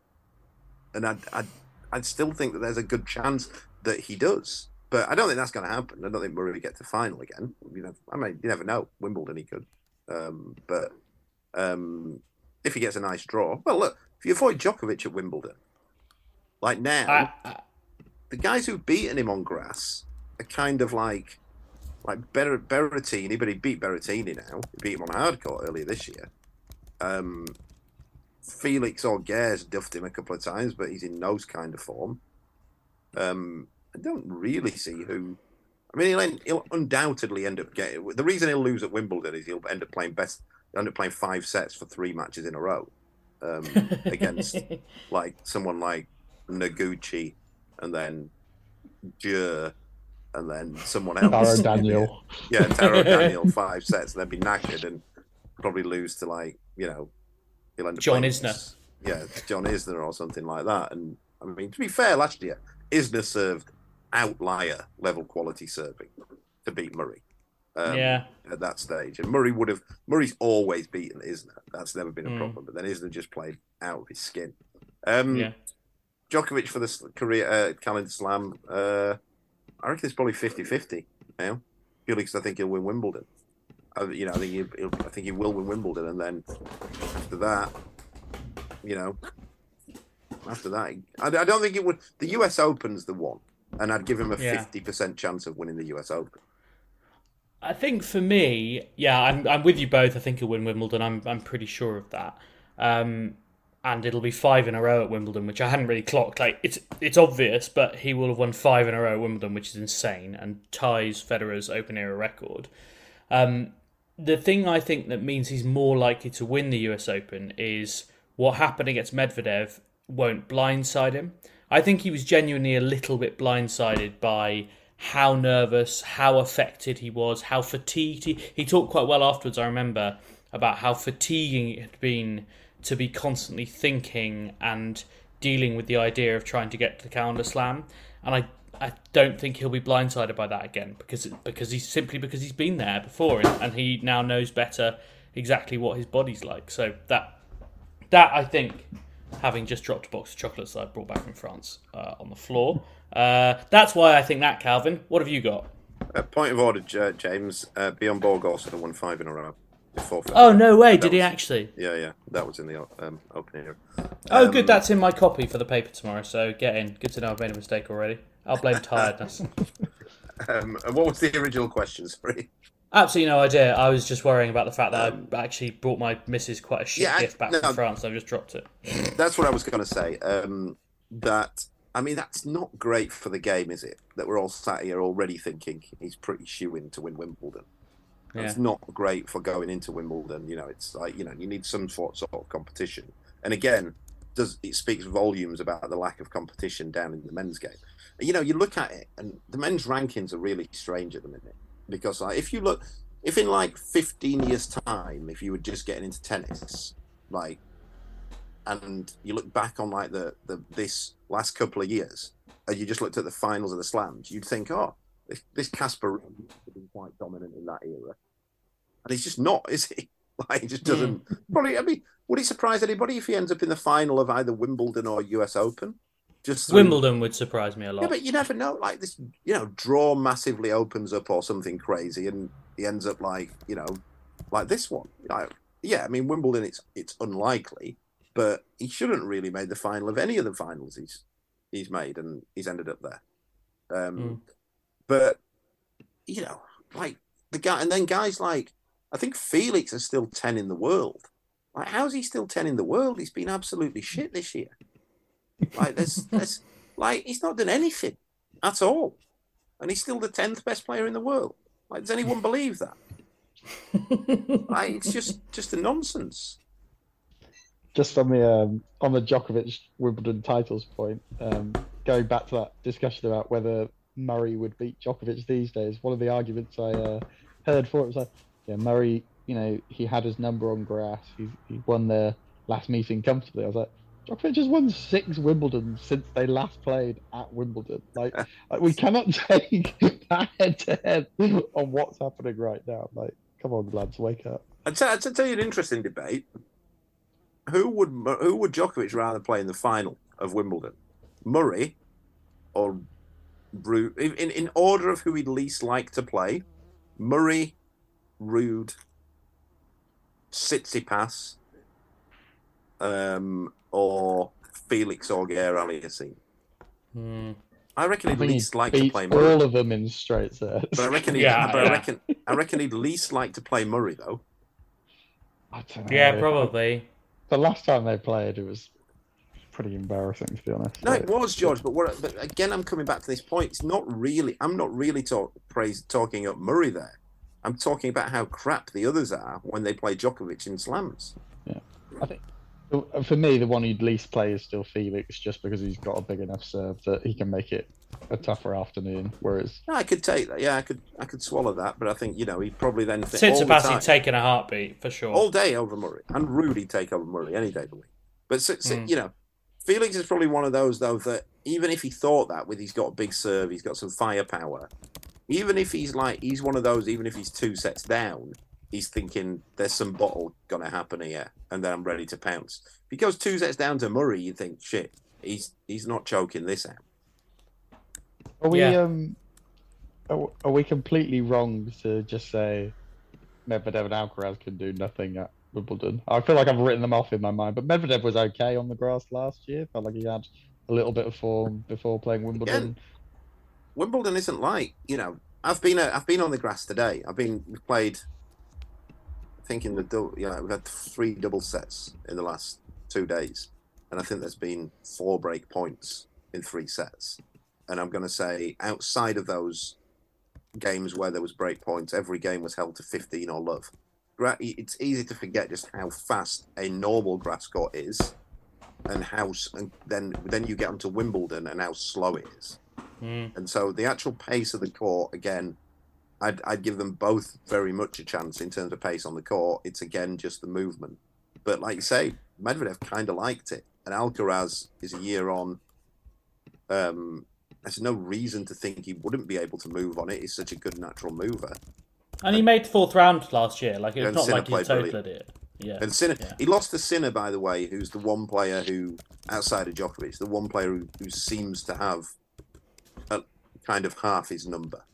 and I I I still think that there's a good chance that he does, but I don't think that's going to happen. I don't think Murray get to final again. You know, I mean, you never know. Wimbledon he could, um, but um, if he gets a nice draw, well, look, if you avoid Djokovic at Wimbledon, like now, I, I, the guys who've beaten him on grass are kind of like like Ber- Berrettini, but he beat Berrettini now. He beat him on hardcourt earlier this year. Um, Felix Auger's duffed him a couple of times, but he's in no kind of form. Um, I don't really see who. I mean, he'll, end, he'll undoubtedly end up getting. The reason he'll lose at Wimbledon is he'll end up playing best end up playing five sets for three matches in a row um, <laughs> against like someone like Noguchi and then Jur and then someone else. Taro Daniel. <laughs> Yeah, Taro Daniel, five sets, and then be knackered and probably lose to like, you know, he'll end up John playing- Isner. Yeah, John Isner or something like that. And I mean, to be fair, last year, Isner served outlier level quality serving to beat Murray. Um, Yeah. At that stage. And Murray would have, Murray's always beaten Isner. That's never been a Mm. problem. But then Isner just played out of his skin. Um, Yeah. Djokovic for the career uh, calendar slam. Uh, I reckon it's probably 50-50 now. Purely because I think he'll win Wimbledon. I, you know, I think he, he'll, I think he will win Wimbledon, and then after that, you know, after that, I, I don't think it would. The U.S. Open's the one, and I'd give him a Yeah. fifty percent chance of winning the U.S. Open. I think for me, yeah, I'm I'm with you both. I think he'll win Wimbledon. I'm I'm pretty sure of that. Um, and it'll be five in a row at Wimbledon, which I hadn't really clocked. Like it's it's obvious, but he will have won five in a row at Wimbledon, which is insane, and ties Federer's Open era record. Um, the thing I think that means he's more likely to win the US Open is what happened against Medvedev won't blindside him. I think he was genuinely a little bit blindsided by how nervous, how affected he was, how fatigued he. He talked quite well afterwards. I remember about how fatiguing it had been to be constantly thinking and dealing with the idea of trying to get to the calendar slam. And I, I don't think he'll be blindsided by that again because because he's simply because he's been there before and, and he now knows better exactly what his body's like. So that that I think, having just dropped a box of chocolates that I brought back from France uh, on the floor, uh, that's why I think that. Calvin, what have you got? Uh, point of order, James. Uh, Bjorn Borg also won five in a row before. Oh no way! That Did he actually? Yeah, yeah, that was in the um, opening. era. Oh, Um, good. That's in my copy for the paper tomorrow. So get in. Good to know I've made a mistake already. I'll blame <laughs> tiredness. Um, what was the original question? <laughs> Sorry. Absolutely no idea. I was just worrying about the fact that I actually brought my missus quite a shit Yeah, gift back no. from France. I've just dropped it. That's what I was going to say. Um, that I mean, that's not great for the game, is it? That we're all sat here already thinking he's pretty shoe in to win Wimbledon. It's Yeah. not great for going into Wimbledon. You know, it's like you know you need some sort sort of competition. And again, does it speaks volumes about the lack of competition down in the men's game? You know, you look at it, and the men's rankings are really strange at the minute because like, if you look, if in like 15 years' time, if you were just getting into tennis, like and you look back on like the, the this last couple of years, and you just looked at the finals of the slams, you'd think, oh, this, this Casper has been quite dominant in that era, and he's just not, is he? <laughs> Like, he just doesn't. Probably, I mean, would it surprise anybody if he ends up in the final of either Wimbledon or U.S. Open? Just through- Wimbledon would surprise me a lot. yeah, but you never know. Like this, you know, draw massively opens up or something crazy, and he ends up like you know, like this one. Like, yeah, I mean Wimbledon, it's it's unlikely, but he shouldn't really made the final of any of the finals he's he's made, and he's ended up there. Um, Mm. But you know, like the guy, and then guys like I think Felix is still ten in the world. Like, how's he still ten in the world? He's been absolutely shit this year. Like there's, there's like he's not done anything at all, and he's still the tenth best player in the world. Like, does anyone believe that? <laughs> like, it's just just a nonsense. just on the um, on the Djokovic Wimbledon titles point, um, going back to that discussion about whether Murray would beat Djokovic these days, one of the arguments I uh, heard for it was like, yeah, Murray, you know, he had his number on grass. He, he won their last meeting comfortably. I was like, Djokovic has won six Wimbledon since they last played at Wimbledon. Like, like we cannot <laughs> take that head to head on what's happening right now. Like, come on, lads, wake up. I'd tell, I'd tell you an interesting debate. Who would who would Djokovic rather play in the final of Wimbledon, Murray, or Ruud? In, in in order of who he'd least like to play, Murray, Ruud, Tsitsipas, um, or Felix Auger Aliassime. Hmm. I reckon I he'd think least he like to play Murray. all of them in straight sets. But I reckon he'd, Yeah, but yeah. I reckon I reckon he'd least like to play Murray though. I don't know. Yeah, probably. The last time they played, it was pretty embarrassing, to be honest. No, it was George, but what? But again, I'm coming back to this point. It's not really. I'm not really talk, praise talking up Murray there. I'm talking about how crap the others are when they play Djokovic in slams. Yeah. I think for me, the one you'd least play is still Felix, just because he's got a big enough serve that he can make it a tougher afternoon. Whereas I could take that. Yeah, I could. I could swallow that. But I think you know he'd probably then think Since all the Sebastian time, taking a heartbeat for sure. all day over Murray and Rudy take over Murray any day of the week. But so, so, Mm. you know, Felix is probably one of those though that even if he thought that with he's got a big serve, he's got some firepower. Even if he's like he's one of those, even if he's two sets down, he's thinking there's some bottle gonna happen here, and then I'm ready to pounce. If he goes two sets down to Murray, you think shit, he's he's not choking this out. are we Yeah. um are, are we completely wrong to just say Medvedev and Alcaraz can do nothing at Wimbledon? I feel like I've written them off in my mind, but Medvedev was okay on the grass last year. Felt like he had a little bit of form before playing Wimbledon. Again, Wimbledon isn't like you know. I've been uh, I've been on the grass today. I've been played. I think in the dou- you know we've had three double sets in the last two days, and I think there's been four break points in three sets. And I'm going to say outside of those games where there was break points, every game was held to 15 or love. It's easy to forget just how fast a normal grass court is, and how and then then you get onto Wimbledon and how slow it is. Mm. And so the actual pace of the court, again, I'd, I'd give them both very much a chance in terms of pace on the court. It's again just the movement. But like you say, Medvedev kind of liked it. And Alcaraz is a year on. Um, there's no reason to think he wouldn't be able to move on it. He's such a good natural mover. And he made the fourth round last year. Like it's not Sinner like he played total brilliant. idiot. Yeah. And Sinner, Yeah. he lost to Sinner, by the way, who's the one player who, outside of Djokovic, the one player who, who seems to have a, kind of half his number.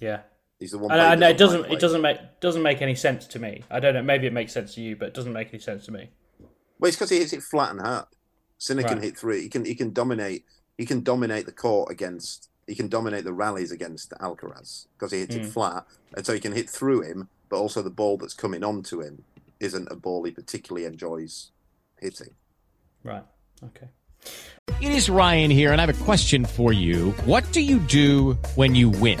Yeah. He's the one. And, and it doesn't mind it doesn't make doesn't make any sense to me. I don't know. Maybe it makes sense to you, but it doesn't make any sense to me. Well, it's because he hits it flat and hard. Sinner can hit three. He can he can dominate. He can dominate the court against. He can dominate the rallies against Alcaraz because he hits it Mm. flat, and so he can hit through him. But also the ball that's coming onto him isn't a ball he particularly enjoys hitting. Right. Okay. It is Ryan here, and I have a question for you. What do you do when you win?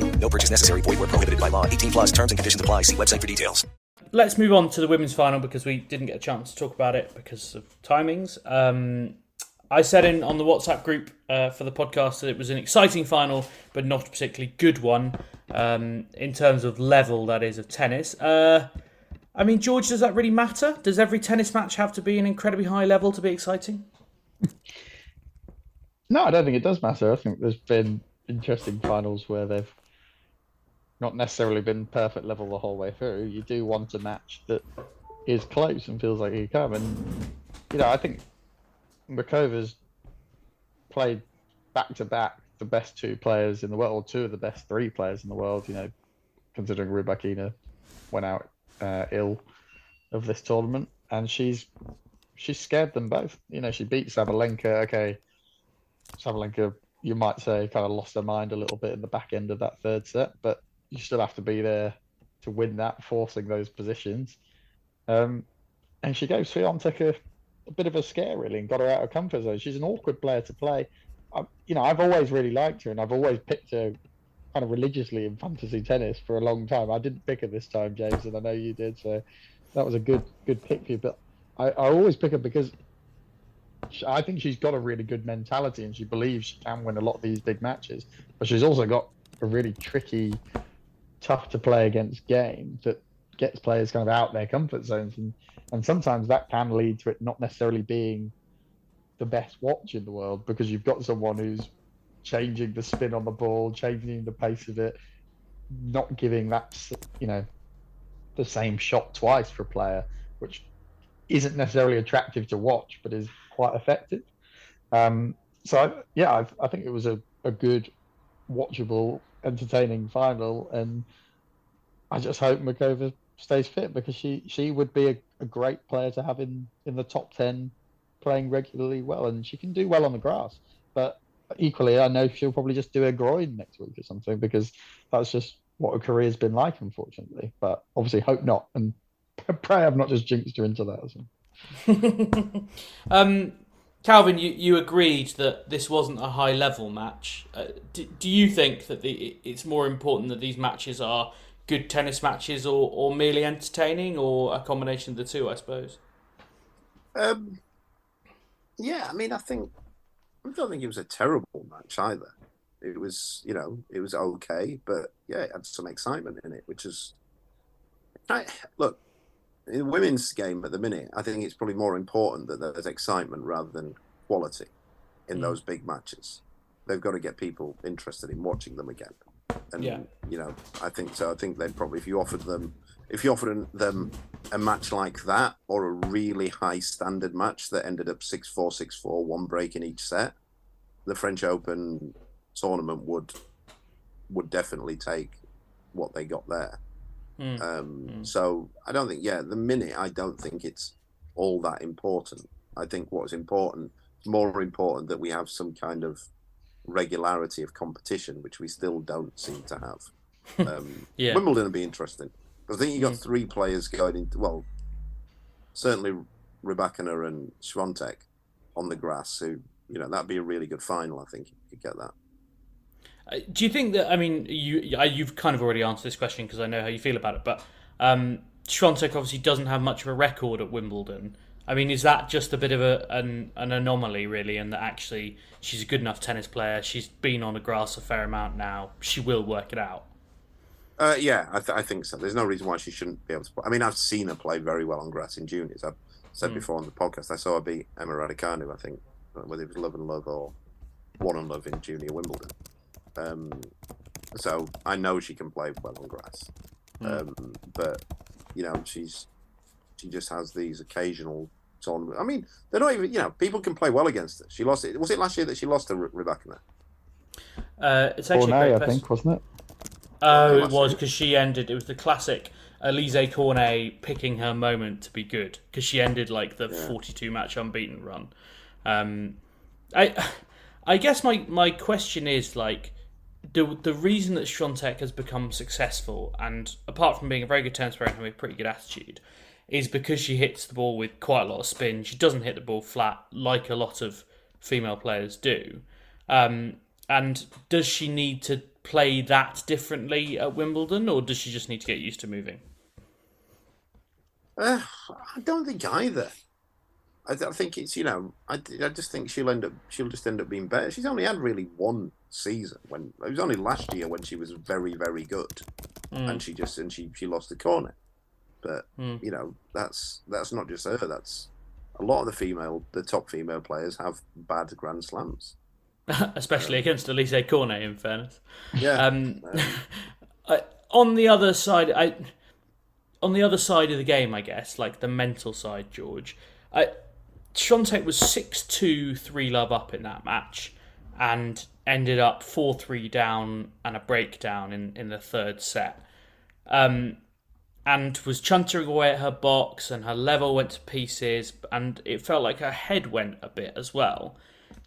No purchase necessary. Void were prohibited by law. 18 plus terms and conditions apply. See website for details. Let's move on to the women's final because we didn't get a chance to talk about it because of timings. Um, I said in on the WhatsApp group uh, for the podcast that it was an exciting final, but not a particularly good one um, in terms of level, that is, of tennis. Uh, I mean, George, does that really matter? Does every tennis match have to be an incredibly high level to be exciting? No, I don't think it does matter. I think there's been interesting finals where they've not necessarily been perfect level the whole way through. You do want a match that is close and feels like you come. And you know, I think Muchova's played back to back the best two players in the world, two of the best three players in the world. You know, considering Rybakina went out uh, ill of this tournament, and she's she's scared them both. You know, she beat Sabalenka. Okay, Sabalenka, you might say, kind of lost her mind a little bit in the back end of that third set, but you still have to be there to win that, forcing those positions. Um, and she gave Swiatek a a bit of a scare really and got her out of comfort zone. She's an awkward player to play. I, you know, I've always really liked her and I've always picked her kind of religiously in fantasy tennis for a long time. I didn't pick her this time, James, and I know you did, so that was a good good pick for you. But I, I always pick her because I think she's got a really good mentality and she believes she can win a lot of these big matches. But she's also got a really tricky, tough to play against game that gets players kind of out their comfort zones, and and sometimes that can lead to it not necessarily being the best watch in the world because you've got someone who's changing the spin on the ball, changing the pace of it, not giving that you know the same shot twice for a player, which isn't necessarily attractive to watch, but is quite effective. Um, so I, yeah, I, I, think it was a, a good, watchable, entertaining final, and I just hope Muchova stays fit because she she would be a, a great player to have in in the top ten, playing regularly well, and she can do well on the grass. But equally, I know she'll probably just do a groin next week or something because that's just what her career's been like, unfortunately. But obviously, hope not, and <laughs> pray I've not just jinxed her into that. <laughs> um, Calvin, you, you agreed that this wasn't a high level match. Uh, do, do you think that the, it's more important that these matches are good tennis matches or, or merely entertaining or a combination of the two, I suppose? Um, yeah, I mean, I think I don't think it was a terrible match either. It was, you know, it was okay, but yeah, it had some excitement in it, which is. I, look, in the women's game at the minute, I think it's probably more important that there's excitement rather than quality in mm. those big matches. They've got to get people interested in watching them again. And yeah. you know, I think so. I think they'd probably if you offered them if you offered them a match like that or a really high standard match that ended up 6-4 6-4 one break in each set the french open tournament would would definitely take what they got there mm. Um, mm. so i don't think yeah the minute i don't think it's all that important i think what's important more important that we have some kind of regularity of competition which we still don't seem to have <laughs> um, yeah. wimbledon would be interesting I think you got mm. three players going into well, certainly Rybakina and Swiatek on the grass. Who you know that'd be a really good final. I think if you could get that. Uh, do you think that? I mean, you you've kind of already answered this question because I know how you feel about it. But um, Swiatek obviously doesn't have much of a record at Wimbledon. I mean, is that just a bit of a an, an anomaly, really, and that actually she's a good enough tennis player? She's been on the grass a fair amount now. She will work it out. Uh, yeah, I, th- I, think so. There's no reason why she shouldn't be able to play. I mean, I've seen her play very well on grass in juniors. I've said mm. before on the podcast, I saw her beat Emma Raducanu, I think, whether it was Love and Love or One and Love in junior Wimbledon. Um, so I know she can play well on grass. Mm. Um, but, you know, she's she just has these occasional tournaments. I mean, they're not even, you know, people can play well against her. She lost it. Was it last year that she lost to Re- Rebecca? Uh, it's actually Cornet, I think, wasn't it? Oh, it was because she ended. It was the classic Alizé Cornet picking her moment to be good because she ended like the yeah. 42 match unbeaten run. Um, I, <sighs> I guess my my question is like the the reason that Swiatek has become successful, and apart from being a very good tennis player and having a pretty good attitude, is because she hits the ball with quite a lot of spin. She doesn't hit the ball flat like a lot of female players do. Um, and does she need to play that differently at Wimbledon, or does she just need to get used to moving? Uh, I don't think either. I, I, think it's you know I, I just think she'll end up she'll just end up being better. She's only had really one season when it was only last year when she was very very good, mm. and she just and she she lost the corner. But mm. you know that's that's not just her. That's a lot of the female the top female players have bad Grand Slams. <laughs> especially against Alizé Cornet. In fairness, yeah. Um, <laughs> I, on the other side, I on the other side of the game, I guess, like the mental side, George. I, Swiatek was 6-2, 3 love up in that match, and ended up four three down and a breakdown in in the third set. Um, and was chuntering away at her box, and her level went to pieces, and it felt like her head went a bit as well.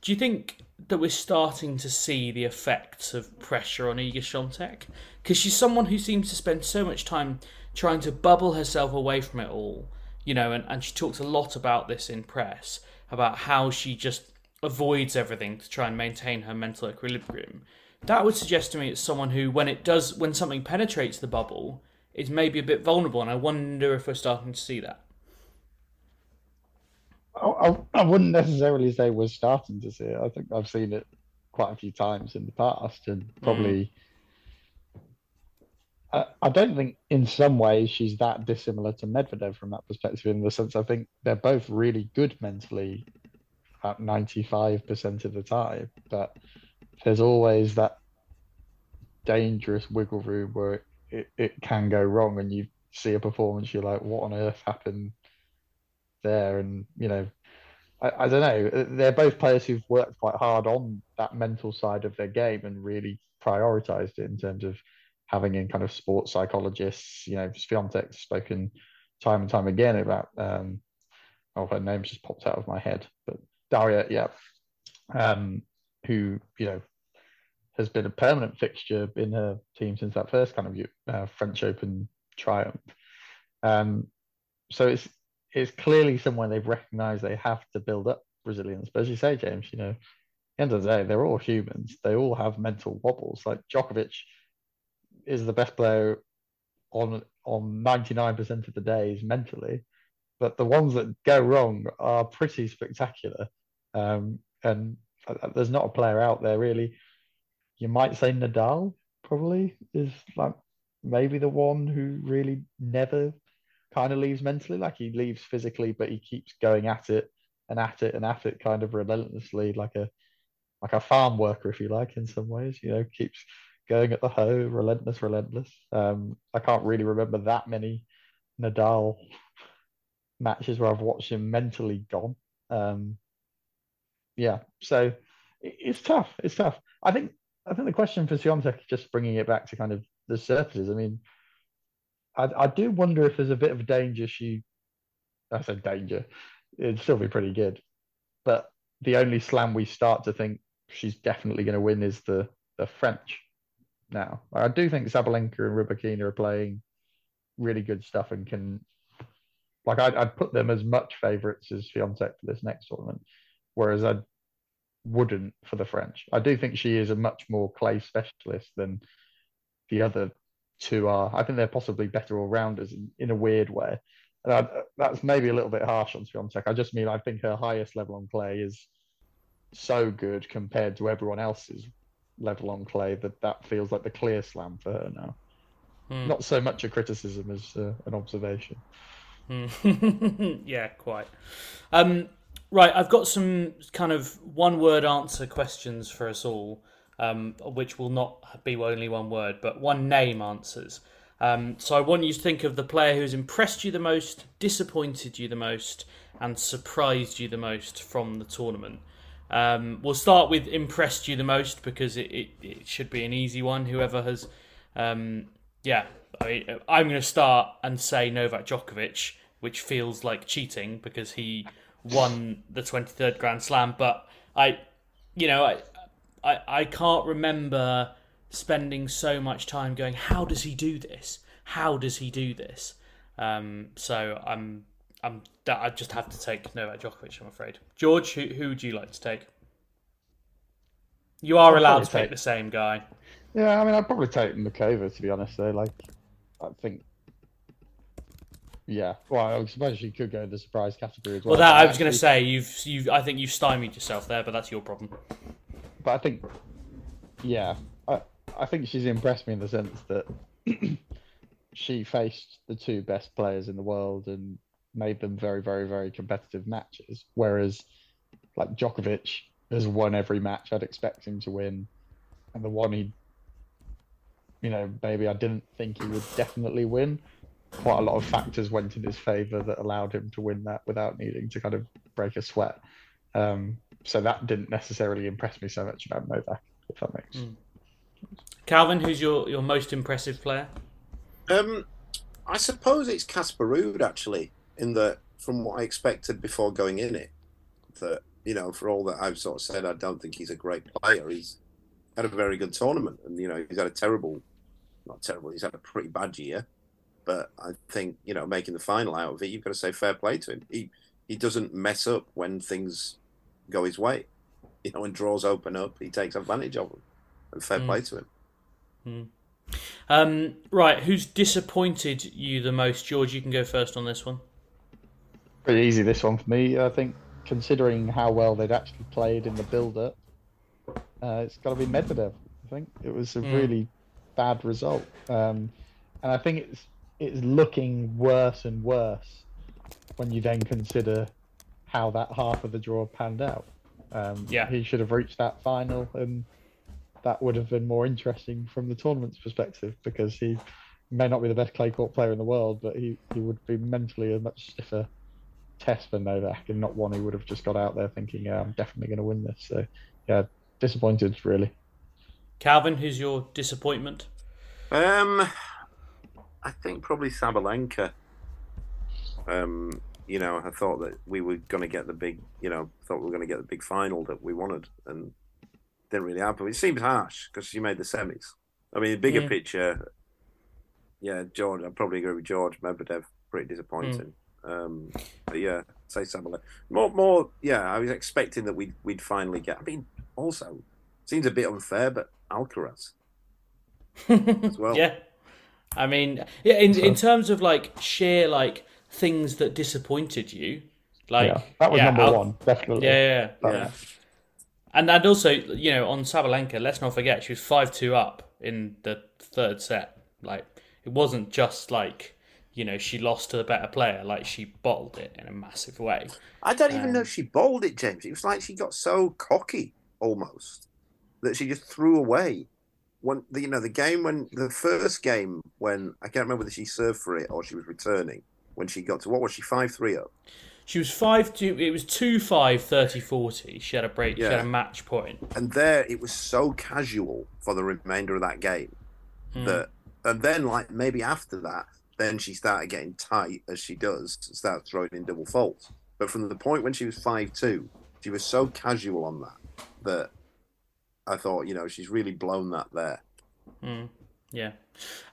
Do you think that we're starting to see the effects of pressure on Iga Swiatek? Because she's someone who seems to spend so much time trying to bubble herself away from it all. You know, and, and she talks a lot about this in press about how she just avoids everything to try and maintain her mental equilibrium. That would suggest to me it's someone who, when it does, when something penetrates the bubble, is maybe a bit vulnerable, and I wonder if we're starting to see that. I, I, I wouldn't necessarily say we're starting to see it. I think I've seen it quite a few times in the past, and probably. Mm. I, I don't think, in some ways, she's that dissimilar to Medvedev from that perspective. In the sense, I think they're both really good mentally, ninety-five percent of the time. But there's always that dangerous wiggle room where it, it, it can go wrong, and you see a performance, you're like, "What on earth happened there?" And you know, I, I don't know. Uh, they're both players who've worked quite hard on that mental side of their game and really prioritized it in terms of having in kind of sports psychologists. You know, Swiatek's spoken time and time again about. Um, oh, her name's just popped out of my head, but Daria, yeah, um, who you know has been a permanent fixture in her team since that first kind of uh, French Open triumph. Um, so it's it's clearly somewhere they've recognised they have to build up resilience. But as you say, James, you know, end of the day, they're all humans. They all have mental wobbles. Like Djokovic is the best player on on 99% of the days mentally, but the ones that go wrong are pretty spectacular. Um, and there's not a player out there really. You might say Nadal probably is like maybe the one who really never kind of leaves mentally. Like he leaves physically, but he keeps going at it and at it and at it kind of relentlessly, like a like a farm worker, if you like, in some ways. You know, keeps going at the hoe, relentless, relentless. Um, I can't really remember that many Nadal matches where I've watched him mentally gone. Um, yeah, so it's tough. It's tough. I think. I think the question for Swiatek, just bringing it back to kind of the surfaces. I mean, I, I do wonder if there's a bit of danger. She, I said danger. It'd still be pretty good, but the only slam we start to think she's definitely going to win is the the French. Now, I do think Sabalenka and Rybakina are playing really good stuff and can, like, I'd, I'd put them as much favourites as Swiatek for this next tournament, whereas I wouldn't for the French. I do think she is a much more clay specialist than the other two are. I think they're possibly better all rounders in, in a weird way. And I, that's maybe a little bit harsh on Swiatek. I just mean I think her highest level on clay is so good compared to everyone else's level on clay that that feels like the clear slam for her now. Hmm. Not so much a criticism as uh, an observation. Hmm. <laughs> yeah, quite. Um, right, I've got some kind of one word answer questions for us all, um, which will not be only one word, but one name answers. Um, so I want you to think of the player who's impressed you the most, disappointed you the most, and surprised you the most from the tournament. Um, we'll start with impressed you the most because it, it, it should be an easy one. Whoever has, um, yeah, I, I'm going to start and say Novak Djokovic, which feels like cheating because he won the 23rd Grand Slam. But I, you know, I, I, I can't remember spending so much time going, how does he do this? How does he do this? Um, so I'm I'm I just have to take Novak Djokovic. I'm afraid. George, who who would you like to take? You are I'd allowed to take, the same guy. Yeah, I mean, I'd probably take Muchova to be honest. Though, like, I think, yeah. Well, I suppose you could go in the surprise category as well. Well, that I was going to say you've you I think you've stymied yourself there, but that's your problem. but I think, yeah, I I think she's impressed me in the sense that <clears throat> she faced the two best players in the world and made them very, very, very competitive matches. Whereas, like Djokovic has won every match I'd expect him to win, and the one he, you know, maybe I didn't think he would definitely win. Quite a lot of factors went in his favour that allowed him to win that without needing to kind of break a sweat. Um, so that didn't necessarily impress me so much about Novak, if that makes. Mm. Calvin, who's your, your most impressive player? Um, I suppose it's Casper Ruud actually. In that, from what I expected before going in it, that you know, for all that I've sort of said, I don't think he's a great player. He's had a very good tournament, and you know, he's had a terrible, not terrible. He's had a pretty bad year. But I think you know, making the final out of it, you've got to say fair play to him. He he doesn't mess up when things go his way. You know, when draws open up, he takes advantage of them. And fair Mm. play to him. Mm. Um, right, who's disappointed you the most, George? You can go first on this one. Pretty easy this one for me. I think considering how well they'd actually played in the build-up, uh, it's got to be Medvedev. I think it was a Mm. really bad result, um, and I think it's it's looking worse and worse when you then consider how that half of the draw panned out. Um, Yeah. he should have reached that final, and that would have been more interesting from the tournament's perspective because he may not be the best clay court player in the world, but he, he would be mentally a much stiffer test for Novak and not one who would have just got out there thinking, yeah, I'm definitely going to win this. So, yeah, disappointed, really. Calvin, who's your disappointment? Um, I think probably Sabalenka. Um, you know, I thought that we were going to get the big, you know, thought we were going to get the big final that we wanted, and didn't really happen. It seems harsh because she made the semis. I mean, the bigger Mm. picture, yeah, George. I probably agree with George. Medvedev pretty disappointing. Mm. Um, but yeah, say Sabalenka. More, more. Yeah, I was expecting that we'd we'd finally get. I mean, also seems a bit unfair, but Alcaraz <laughs> as well. Yeah. I mean, yeah, in, in terms of like sheer like things that disappointed you, like Yeah, that was yeah, number Al- one, definitely. Yeah, yeah, yeah. And and also, you know, on Sabalenka, let's not forget she was five two up in the third set. Like it wasn't just like you know she lost to the better player. Like she bottled it in a massive way. I don't even Um, know if she bowled it, James. It was like she got so cocky almost that she just threw away. When the, you know the game when the first game when I can't remember whether she served for it or she was returning when she got to what was she five three up. She was five two. It was two five 30 40. She had a break. She Yeah. had a match point. and there it was so casual for the remainder of that game Mm. that and then like maybe after that then she started getting tight as she does start throwing in double faults but from the point when she was 5-2 she was so casual on that that i thought you know she's really blown that there Mm, yeah.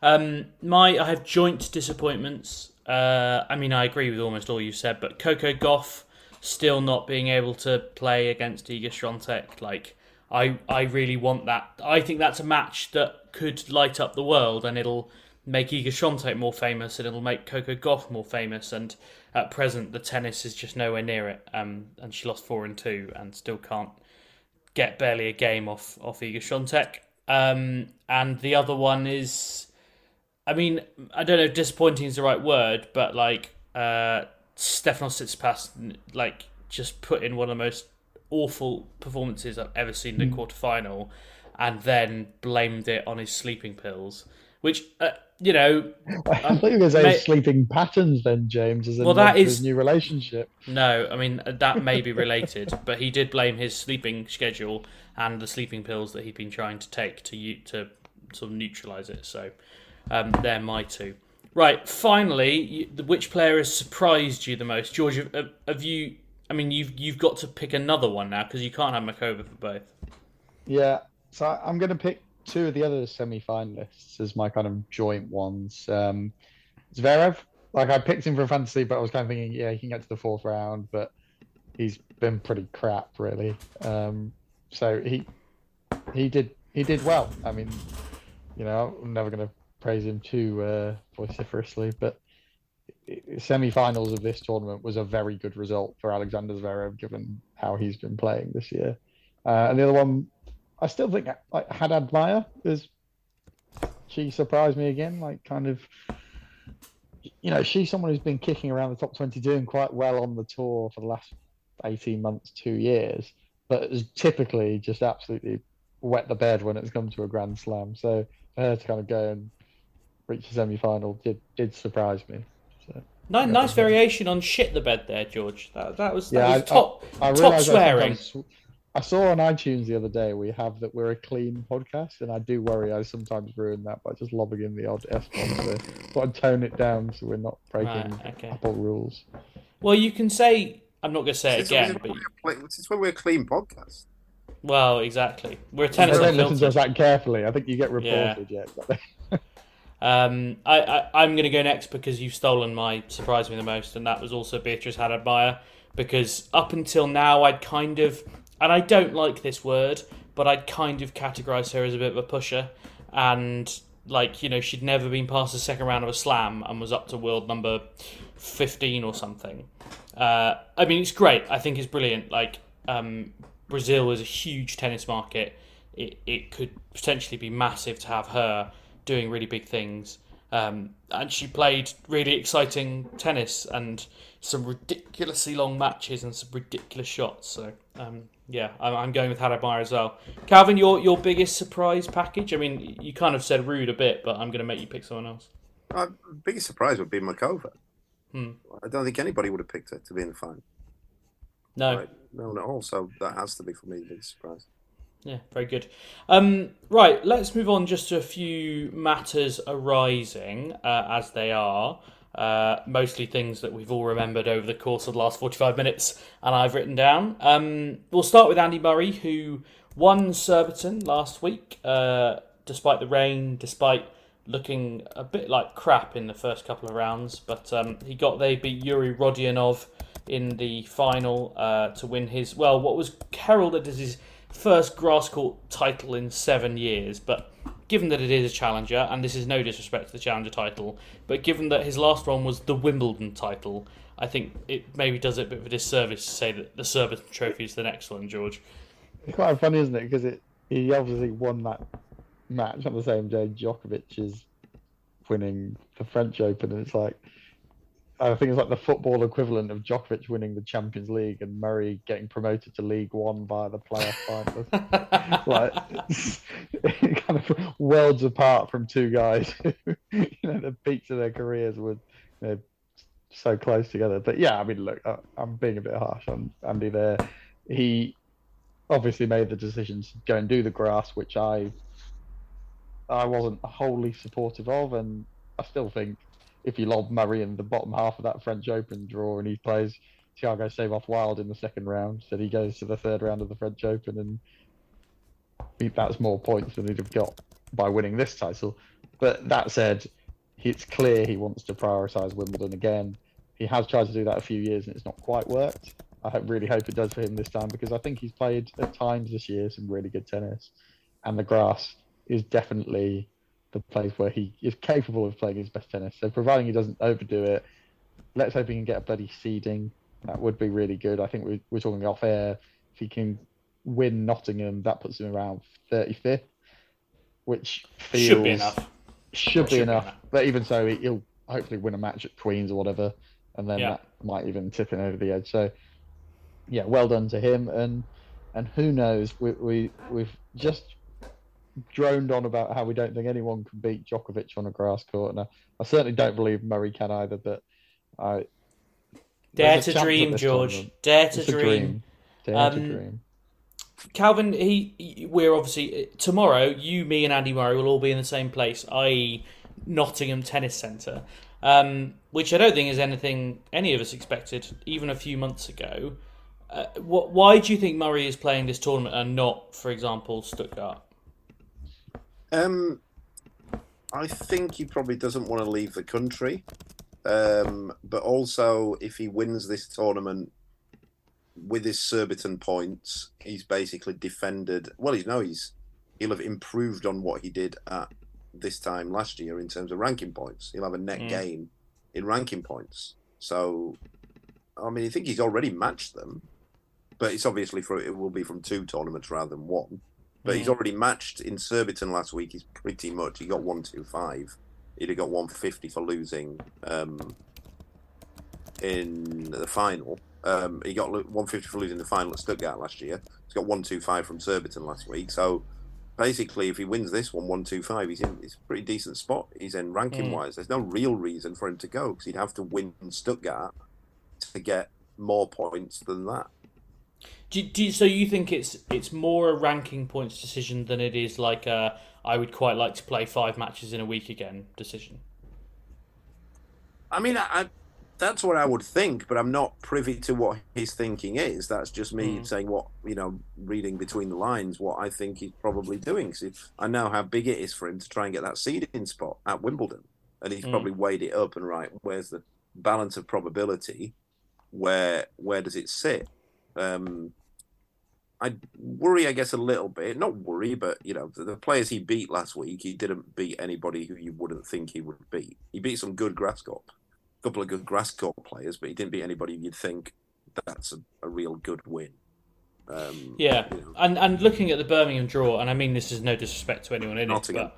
Um, my I have joint disappointments. Uh, I mean, I agree with almost all you said, but Coco Gauff still not being able to play against Iga Swiatek. Like, I I really want that. I think that's a match that could light up the world, and it'll make Iga Swiatek more famous, and it'll make Coco Gauff more famous. And at present, the tennis is just nowhere near it. Um, and she lost four and two, and still can't get barely a game off off Iga Swiatek. Um, and the other one is, I mean, I don't know, if disappointing is the right word, but like uh, Stefanos Tsitsipas, like just put in one of the most awful performances I've ever seen in a Mm. quarter final, and then blamed it on his sleeping pills, which uh, you know. <laughs> I thought you were going to say may- sleeping patterns then, James, as in Well, that is his new relationship. No, I mean that may be related, <laughs> but he did blame his sleeping schedule and the sleeping pills that he'd been trying to take to to sort of neutralize it. So um, they're my two. Right, finally, you, the- which player has surprised you the most, George? Have, have you? I mean, you've you've got to pick another one now because you can't have Muchova for both. Yeah, so I'm going to pick two of the other semi-finalists as my kind of joint ones. Um, Zverev, like I picked him for fantasy, but I was kind of thinking, yeah, he can get to the fourth round, but he's been pretty crap, really. Um, so he he did he did well. I mean, you know, I'm never going to praise him too uh, vociferously, but semi-finals of this tournament was a very good result for Alexander Zverev, given how he's been playing this year. Uh, and the other one, I still think like Haddad Maia is. She surprised me again, like kind of. You know, she's someone who's been kicking around the top twenty, doing quite well on the tour for the last eighteen months, two years, but has typically just absolutely wet the bed when it's come to a Grand Slam. So for her to kind of go and reach the semi-final did did surprise me. So, Nice, nice variation on shit the bed there, George. That that was that yeah, was I, top I, I top I swearing. sometimes- I saw on iTunes the other day we have that we're a clean podcast, and I do worry I sometimes ruin that by just lobbing in the odd S bomb. So got to tone it down so we're not breaking Right, okay. Apple rules. Well, you can say I'm not going to say it again, but when we're a- when we're a clean podcast well, exactly. We're a I tennis don't listen to us that carefully. I think you get reported. Yeah. <laughs> exactly. Um, I, I I'm going to go next because you've stolen my surprise me the most, and that was also Beatrice Haddad Because up until now, I'd kind of, and I don't like this word, but I'd kind of categorise her as a bit of a pusher, and like you know she'd never been past the second round of a slam and was up to world number 15 or something. Uh, i mean it's great. I think it's brilliant. Like um, brazil is a huge tennis market. It, it could potentially be massive to have her doing really big things. Um, and she played really exciting tennis and some ridiculously long matches and some ridiculous shots. So um, yeah, I'm, I'm, going with Maia as well. Calvin, your your biggest surprise package? I mean, you kind of said Ruud a bit, but I'm going to make you pick someone else. My biggest surprise would be Muchova. Hmm. I don't think anybody would have picked her to be in the final. No, right? no, not all. So that has to be for me the biggest surprise. Yeah, very good. Um, right, let's move on just to a few matters arising uh, as they are. Uh, mostly things that we've all remembered over the course of the last 45 minutes and I've written down. Um, we'll start with Andy Murray, who won Surbiton last week, uh, despite the rain, despite looking a bit like crap in the first couple of rounds. But um, he got they beat Yuri Rodionov in the final uh, to win his, well, what was heralded as his first grass court title in seven years, but given that it is a challenger, and this is no disrespect to the challenger title, but given that his last one was the Wimbledon title, I think it maybe does it a bit of a disservice to say that the Surbiton Trophy is the next one, George. It's quite funny, isn't it? Because it he obviously won that match on the same day Djokovic is winning the French Open, and it's like I think it's like the football equivalent of Djokovic winning the Champions League and Murray getting promoted to League One via the playoff final. like <laughs> kind of worlds apart from two guys who, <laughs> you know, the peaks of their careers were you know, so close together. But yeah, I mean, look, I, I'm being a bit harsh on Andy there. He obviously made the decision to go and do the grass, which I I wasn't wholly supportive of, and I still think if you lob Murray in the bottom half of that French Open draw and he plays Thiago Seyboth Wild in the second round, so he goes to the third round of the French Open and he, that's more points than he'd have got by winning this title. But that said, it's clear he wants to prioritise Wimbledon again. He has tried to do that a few years and it's not quite worked. I really hope it does for him this time because I think he's played at times this year some really good tennis, and the grass is definitely the place where he is capable of playing his best tennis. So providing he doesn't overdo it, let's hope he can get a bloody seeding. That would be really good. I think we're, we're talking off air. If he can win Nottingham, that puts him around 35th, which feels should be enough. Should, be, should enough. be, enough. But even so, he'll hopefully win a match at Queens or whatever, and then yeah. that might even tip him over the edge. So, yeah, well done to him. And and who knows, we, we we've just droned on about how we don't think anyone can beat Djokovic on a grass court, and I, certainly don't believe Murray can either. But I dare to dream, George. Dare to dream. dream. Dare um, to dream. Calvin, he, we're obviously tomorrow. You, me, and Andy Murray will all be in the same place, i.e., Nottingham Tennis Centre, um, which I don't think is anything any of us expected even a few months ago. Uh, what, why do you think Murray is playing this tournament and not, for example, Stuttgart? Um, I think he probably doesn't want to leave the country. Um, but also, if he wins this tournament with his Surbiton points, he's basically defended. Well, he's no, he's he'll have improved on what he did at this time last year in terms of ranking points. He'll have a net mm. gain in ranking points. So, I mean, I think he's already matched them, but it's obviously for it will be from two tournaments rather than one. But mm. he's already matched in Surbiton last week. He's pretty much he got one two five. He'd have got one fifty for losing um, in the final. Um, he got one fifty for losing the final at Stuttgart last year. He's got one two five from Surbiton last week. So basically, if he wins this one one two five, he's in he's a pretty decent spot. He's in ranking mm. wise. There's no real reason for him to go because he'd have to win Stuttgart to get more points than that. Do, do, so you think it's it's more a ranking points decision than it is like a I would quite like to play five matches in a week again decision? I mean, I that's what I would think, but I'm not privy to what his thinking is. That's just me Mm. saying what you know, reading between the lines, what I think he's probably doing. I know how big it is for him to try and get that seeding spot at Wimbledon, and he's Mm. probably weighed it up and right. Where's the balance of probability? Where where does it sit? Um, I worry, I guess, a little bit. Not worry, but you know, the, the players he beat last week, he didn't beat anybody who you wouldn't think he would beat. He beat some good grass court, a couple of good grass court players, but he didn't beat anybody you'd think that's a, a real good win. Um, Yeah, you know, and and looking at the Birmingham draw, and I mean this is no disrespect to anyone in Nottingham. it,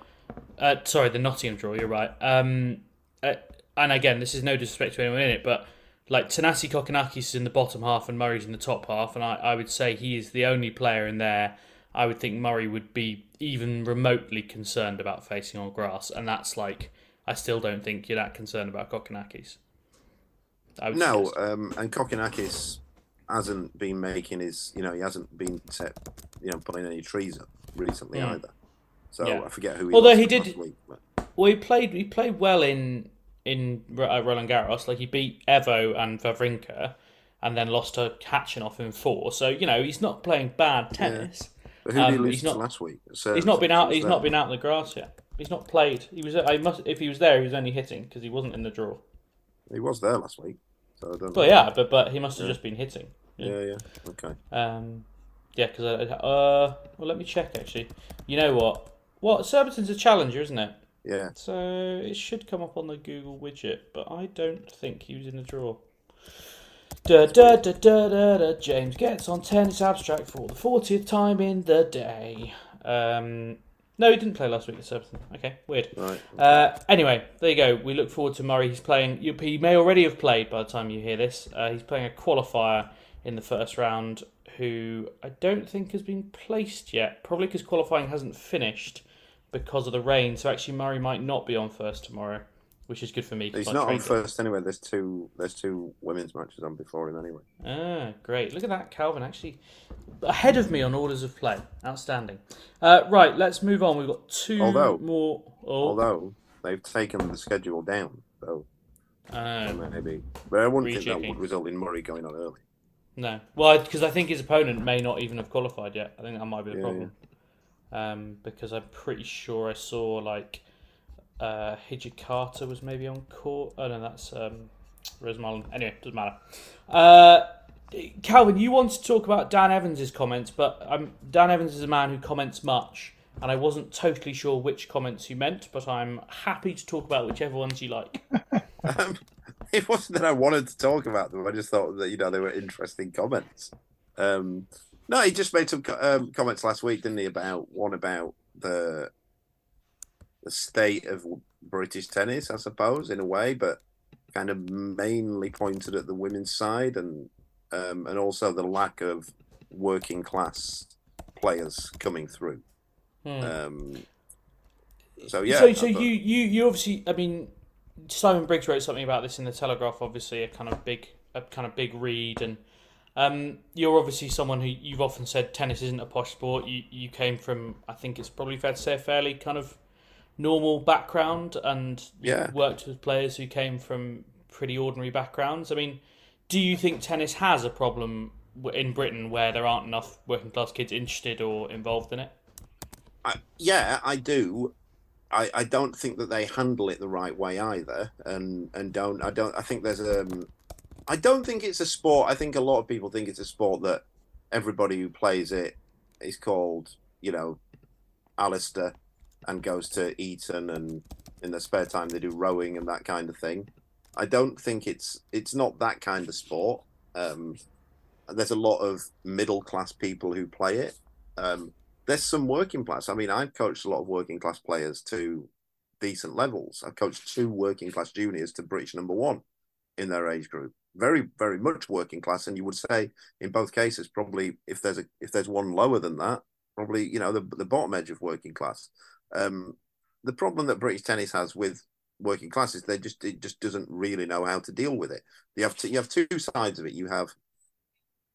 but uh, sorry, the Nottingham draw. You're right. Um, uh, and again, this is no disrespect to anyone in it, but like Thanasi Kokkinakis is in the bottom half and Murray's in the top half, and I, I would say he is the only player in there. I would think Murray would be even remotely concerned about facing on grass, and that's like I still don't think you're that concerned about Kokkinakis. No, um, and Kokkinakis hasn't been making his, you know, he hasn't been set, you know, pulling any trees up recently Mm. either. So Yeah. I forget who he Although he did- week, but- Well, he played. He played well in in uh, Roland Garros. Like he beat Evo and Wawrinka, and then lost to Khachanov in four. So you know he's not playing bad tennis. But who did he Um, lose not last week? he's not been out. He's was not been out in the grass yet. He's not played. He was. I must. If he was there, he was only hitting because he wasn't in the draw. He was there last week, so I don't. Well, know. yeah, but but he must have Yeah. just been hitting. Yeah, yeah, okay. Um, yeah, because uh, well, let me check actually. You know what? What Surbiton's a challenger, isn't it? Yeah. So it should come up on the Google widget, but I don't think he was in the draw. Da, da, da, da, da, da. James gets on tennis abstract for the fortieth time in the day. Um, no, he didn't play last week at Surbiton. Okay, weird. Right. Uh, anyway, there you go. We look forward to Murray. He's playing. He may already have played by the time you hear this. Uh, he's playing a qualifier in the first round, who I don't think has been placed yet. Probably because qualifying hasn't finished because of the rain. So actually, Murray might not be on first tomorrow, which is good for me. He's not on first anyway. There's two. There's two women's matches on before him anyway. Ah, great. Look at that, Calvin. Actually, ahead of me on orders of play. Outstanding. Uh, right, let's move on. We've got two Although- more. Oh, Although they've taken the schedule down, so uh, maybe. But I wouldn't think that would result in Murray going on early. No, well, because I think his opponent may not even have qualified yet. I think that might be the Yeah, problem. Um, because I'm pretty sure I saw like uh, Hijikata was maybe on court. Oh no, that's um, Rosemary. Anyway, doesn't matter. Uh, Calvin, you wanted to talk about Dan Evans' comments, but um, Dan Evans is a man who comments much, and I wasn't totally sure which comments you meant, but I'm happy to talk about whichever ones you like. <laughs> Um, it wasn't that I wanted to talk about them. I just thought that you know they were interesting comments. Um, no, he just made some um, comments last week, didn't he? About one about the the state of British tennis, I suppose, in a way, but kind of mainly pointed at the women's side and um, and also the lack of working class players coming through. Hmm. Um, so yeah, So, so thought- you, you, you obviously, I mean, Simon Briggs wrote something about this in the Telegraph. Obviously, a kind of big, a kind of big read, and um, you're obviously someone who you've often said tennis isn't a posh sport. You, you came from, I think it's probably fair to say, a fairly kind of normal background, and Yeah. worked with players who came from pretty ordinary backgrounds. I mean, do you think tennis has a problem in Britain where there aren't enough working class kids interested or involved in it? I, yeah, I do. I, I don't think that they handle it the right way either, and and don't I don't I think there's um I don't think it's a sport. I think a lot of people think it's a sport that everybody who plays it is called you know Alistair and goes to Eton and in their spare time they do rowing and that kind of thing. I don't think it's it's not that kind of sport. Um, there's a lot of middle class people who play it. Um, there's some working class. I mean, I've coached a lot of working class players to decent levels. I've coached two working class juniors to British number one in their age group. Very, very much working class. And you would say in both cases, probably if there's a if there's one lower than that, probably you know the the bottom edge of working class. Um, the problem that British tennis has with working class is they just it just doesn't really know how to deal with it. You have to, you have two sides of it. You have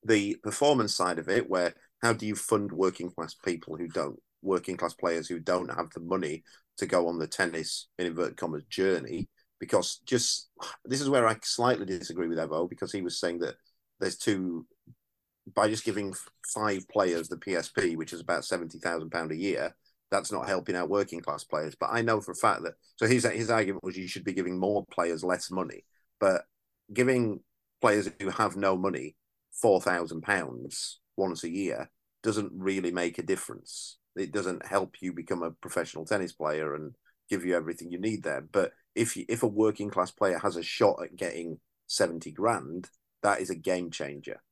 the performance side of it, where how do you fund working class people who don't working class players who don't have the money to go on the tennis in inverted commas journey because just this is where I slightly disagree with Evo because he was saying that there's two by just giving five players the PSP, which is about seventy thousand pound a year. That's not helping out working class players. But I know for a fact that so his his argument was you should be giving more players less money, but giving players who have no money four thousand pounds once a year doesn't really make a difference. It doesn't help you become a professional tennis player and give you everything you need there. But if if a working class player has a shot at getting seventy grand, that is a game changer.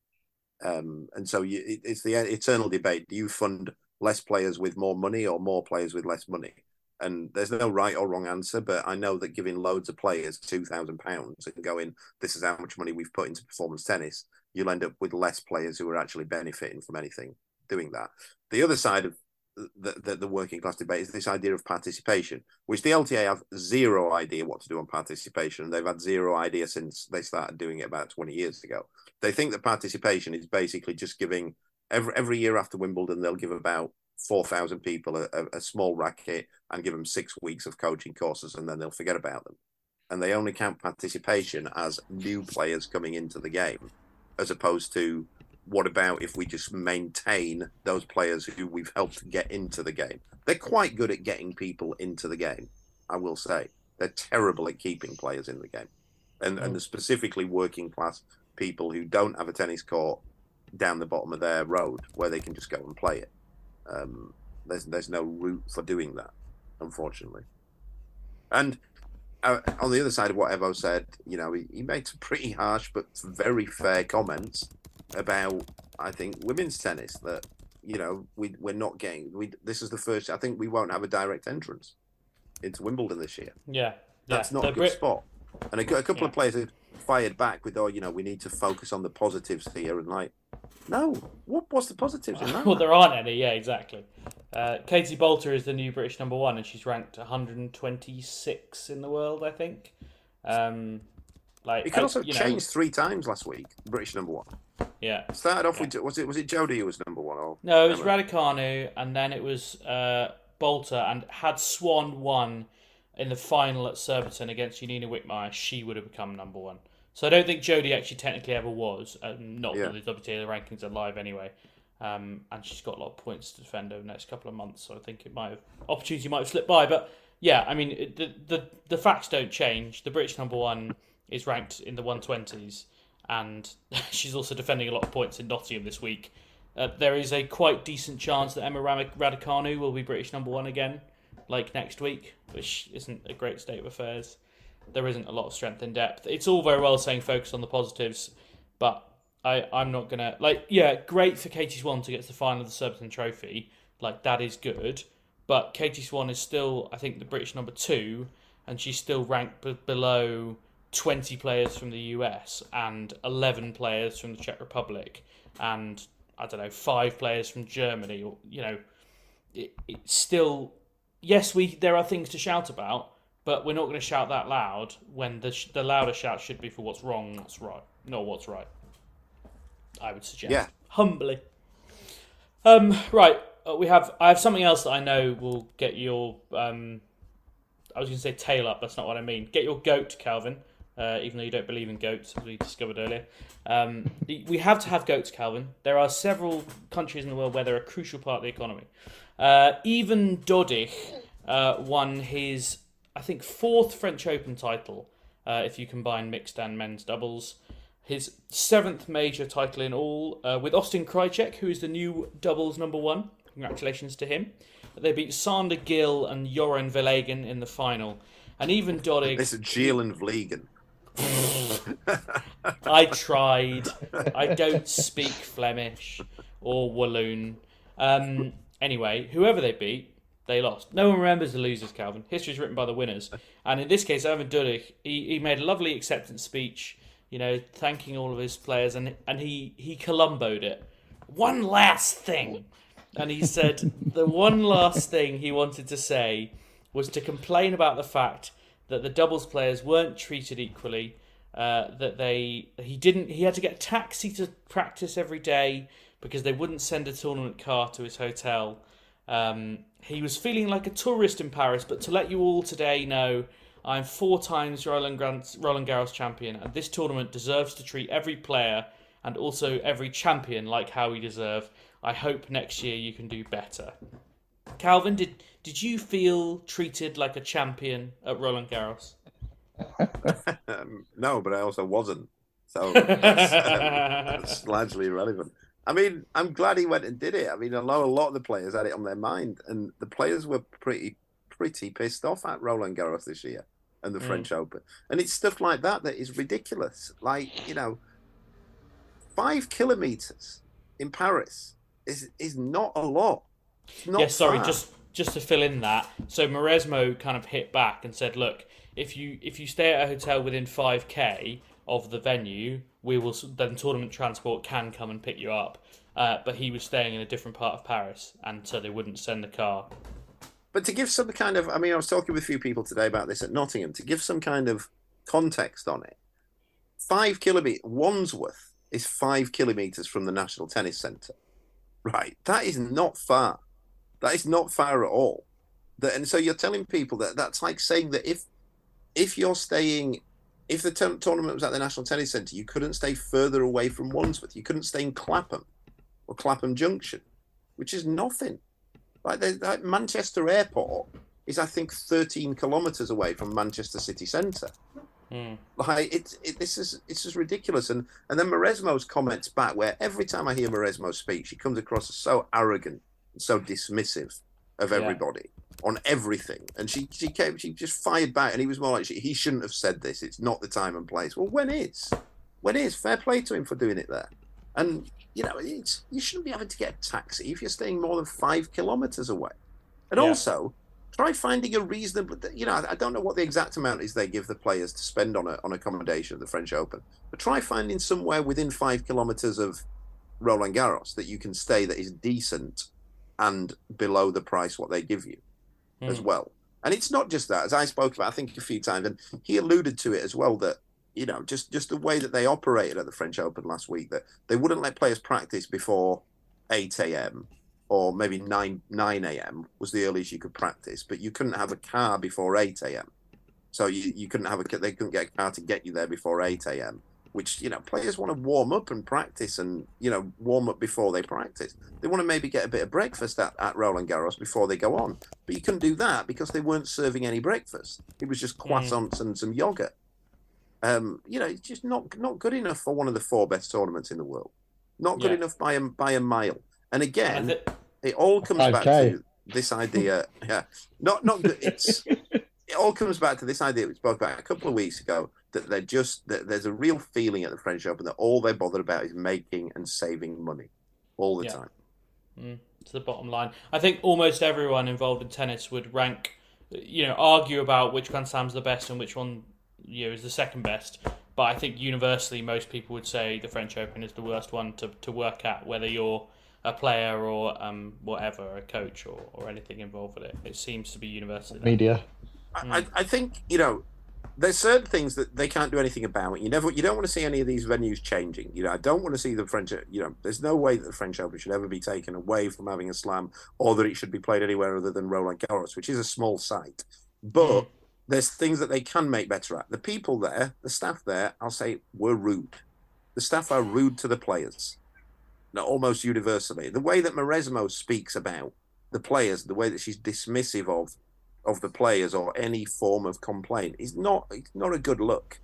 Um, and so you, it, it's the eternal debate: do you fund less players with more money or more players with less money? And there's no right or wrong answer, but I know that giving loads of players two thousand pounds and going, this is how much money we've put into performance tennis, you'll end up with less players who are actually benefiting from anything doing that. The other side of the, the, the, working class debate is this idea of participation, which the LTA have zero idea what to do on participation. They've had zero idea since they started doing it about 20 years ago. They think that participation is basically just giving every, every year after Wimbledon, they'll give about 4,000 people a, a, a small racket and give them six weeks of coaching courses and then they'll forget about them. And they only count participation as new players coming into the game, as opposed to what about if we just maintain those players who we've helped get into the game? They're quite good at getting people into the game, I will say. They're terrible at keeping players in the game. And, and specifically working class people who don't have a tennis court down the bottom of their road where they can just go and play it. Um, there's there's no route for doing that, unfortunately. And uh, on the other side of what Evo said, you know, he, he made some pretty harsh but very fair comments about I think women's tennis that you know we we're not getting we this is the first I think we won't have a direct entrance into Wimbledon this year. Yeah, that's yeah. not the a good Brit- spot. And a, a couple Yeah. of players have fired back with, "Oh, you know, we need to focus on the positives here." And like, no, what what's the positives in <laughs> that? well, there aren't any. Yeah, exactly. Uh, Katie Boulter is the new British number one, and she's ranked 126 in the world, I think. Um, like It could I- also know, change three times last week. British number one Yeah. started off with was it was it Jodie who was number one? Or No, it was Emma? Raducanu, and then it was uh, Boulter, and had Swan won in the final at Surbiton against Yanina Wickmayer, she would have become number one. So I don't think Jodie actually technically ever was. Um, not Yeah. the WTA rankings are live anyway. Um, and she's got a lot of points to defend over the next couple of months, so I think it might have opportunity might have slipped by. But yeah, I mean it- the the the facts don't change. The British number one is ranked in the 120s, and <laughs> she's also defending a lot of points in Nottingham this week. Uh, there is a quite decent chance that Emma Raducanu will be British number one again, like next week, which isn't a great state of affairs. There isn't a lot of strength in depth. It's all very well saying focus on the positives, but I, I'm not gonna like. Yeah, great for Katie Swan to get to the final of the Surbiton Trophy. Like that is good, but Katie Swan is still, I think, the British number two, and she's still ranked b- below 20 players from the US and 11 players from the Czech Republic, and I don't know, five players from Germany. Or you know, it, it's still yes, we there are things to shout about, but we're not going to shout that loud when the sh- the louder shout should be for what's wrong, what's right, not what's right. I would suggest Yeah. humbly. Um, right, uh, we have. I have something else that I know will get your. Um, I was going to say tail up. That's not what I mean. Get your goat, Calvin. Uh, even though you don't believe in goats, as we discovered earlier, um, we have to have goats, Calvin. There are several countries in the world where they're a crucial part of the economy. Uh, Ivan Dodig uh, won his, I think, fourth French Open title, uh, if you combine mixed and men's doubles. His seventh major title in all, uh, with Austin Krajicek, who is the new doubles number one. Congratulations to him. They beat Sander Gillé and Joran Vliegen in the final. And Ivan Dodig. This is Gillé and Vliegen. I tried. I don't speak Flemish or Walloon. Um, anyway, whoever they beat, they lost. No one remembers the losers, Calvin. History is written by the winners. And in this case, Ivan Dodig, he, he made a lovely acceptance speech, you know, thanking all of his players, and, and he, he Columboed it. One last thing. And he said the one last thing he wanted to say was to complain about the fact that the doubles players weren't treated equally. Uh, that they he didn't he had to get a taxi to practice every day because they wouldn't send a tournament car to his hotel. Um, he was feeling like a tourist in Paris, but to let you all today know, I'm four times Roland, Roland Garros champion, and this tournament deserves to treat every player and also every champion like how we deserve. I hope next year you can do better. Calvin, did did you feel treated like a champion at Roland Garros? um, no, but I also wasn't. So <laughs> that's, um, that's largely irrelevant. I mean, I'm glad he went and did it. I mean, I know a lot of the players had it on their mind, and the players were pretty, pretty pissed off at Roland Garros this year and the Mm. French Open. And it's stuff like that that is ridiculous. Like, you know, five kilometers in Paris is is not a lot. Not yeah, sorry, just just to fill in that. So Mauresmo kind of hit back and said, "Look, if you if you stay at a hotel within five k of the venue, we will then tournament transport can come and pick you up." Uh, but he was staying in a different part of Paris, and so they wouldn't send the car. But to give some kind of, I mean, I was talking with a few people today about this at Nottingham. To give some kind of context on it, five kilometer Wandsworth is five kilometers from the National Tennis Centre. Right, that is not far. That is not fair at all. That, and so you're telling people that that's like saying that if if you're staying, if the tour- tournament was at the National Tennis Centre, you couldn't stay further away from Wandsworth. You couldn't stay in Clapham or Clapham Junction, which is nothing. Like, the, like Manchester Airport is, I think, 13 kilometres away from Manchester City Centre. Hmm. Like it's it, this is it's just ridiculous. And and then Mauresmo's comments back, where every time I hear Mauresmo speak, she comes across as so arrogant so dismissive of Yeah. everybody on everything. And she she came she just fired back, and he was more like she, he shouldn't have said this. It's not the time and place. Well, when is when is fair play to him for doing it there. And you know, it's you shouldn't be having to get a taxi if you're staying more than five kilometres away. And Yeah. also, try finding a reasonable. You know, I- don't know what the exact amount is they give the players to spend on a, on accommodation at the French Open, but try finding somewhere within five kilometres of Roland Garros that you can stay that is decent and below the price what they give you as Mm. well. And it's not just that, as I spoke about, I think a few times, and he alluded to it as well that you know just just the way that they operated at the French Open last week that they wouldn't let players practice before eight a.m. or maybe nine nine a.m. was the earliest you could practice, but you couldn't have a car before eight a.m. So you, you couldn't have a they couldn't get a car to get you there before eight a.m. Which you know players want to warm up and practice and you know warm up before they practice. They want to maybe get a bit of breakfast at, at Roland Garros before they go on, but you couldn't do that because they weren't serving any breakfast. It was just croissants and some yogurt. Um, you know, it's just not not good enough for one of the four best tournaments in the world. Not good Yeah. enough by a by a mile. And again, And <laughs> it all comes back to this idea. Yeah, not not good. It's it all comes back to this idea we spoke about a couple of weeks ago that they're just that there's a real feeling at the French Open that all they're bothered about is making and saving money all the Yeah. time. Mm, it's the bottom line. I think almost everyone involved in tennis would rank, you know, argue about which Grand Slam's the best and which one, you know, is the second best. But I think universally, most people would say the French Open is the worst one to, to work at, whether you're a player or um, whatever, a coach or, or anything involved with it. It seems to be universally. Media. I, I I think you know there's certain things that they can't do anything about. You never, you don't want to see any of these venues changing. You know, I don't want to see the French. You know, there's no way that the French Open should ever be taken away from having a slam, or that it should be played anywhere other than Roland Garros, which is a small site. But mm. there's things that they can make better at. The people there, the staff there, I'll say, were rude. The staff are rude to the players. Almost universally. The way that Mauresmo speaks about the players, the way that she's dismissive of of the players or any form of complaint is not it's not a good look.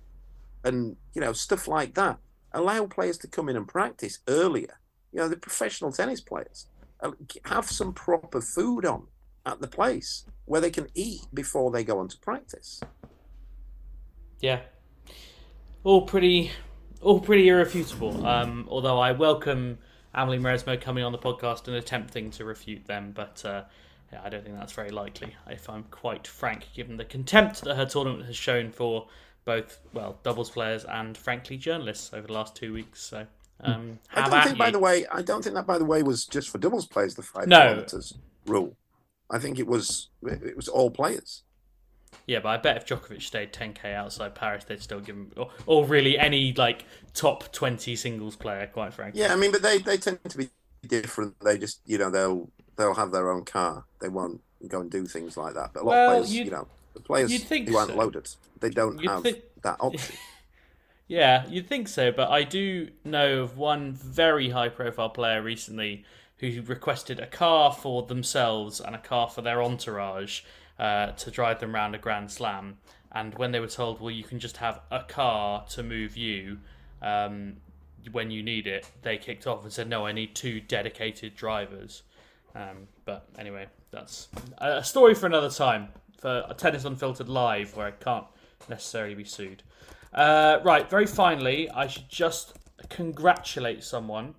And you know stuff like that. Allow players to come in and practice earlier. You know the professional tennis players Uh, have some proper food on at the place where they can eat before they go on to practice. Yeah, all pretty, all pretty irrefutable. Um, although I welcome Amelie Mauresmo coming on the podcast and attempting to refute them, but uh, yeah, I don't think that's very likely. If I'm quite frank, given the contempt that her tournament has shown for both well doubles players and frankly journalists over the last two weeks. So. Um, I don't about think, by the way, I don't think that, by the way, was just for doubles players. The five No. kilometers rule. I think it was it was all players. Yeah, but I bet if Djokovic stayed 10k outside Paris, they'd still give him, or, or really any like top 20 singles player, quite frankly. Yeah, I mean, but they, they tend to be different. They just you know they'll they'll have their own car. They won't go and do things like that. But a lot Well, of players, you'd- know, The players who aren't loaded, they don't You'd have that <laughs> option. Yeah, you'd think so, but I do know of one very high profile player recently who requested a car for themselves and a car for their entourage uh, to drive them around a Grand Slam. And when they were told, well, you can just have a car to move you um, when you need it, they kicked off and said, no, I need two dedicated drivers. Um, but anyway, that's a story for another time for a Tennis Unfiltered Live where I can't necessarily be sued. Uh, right, very finally, I should just congratulate someone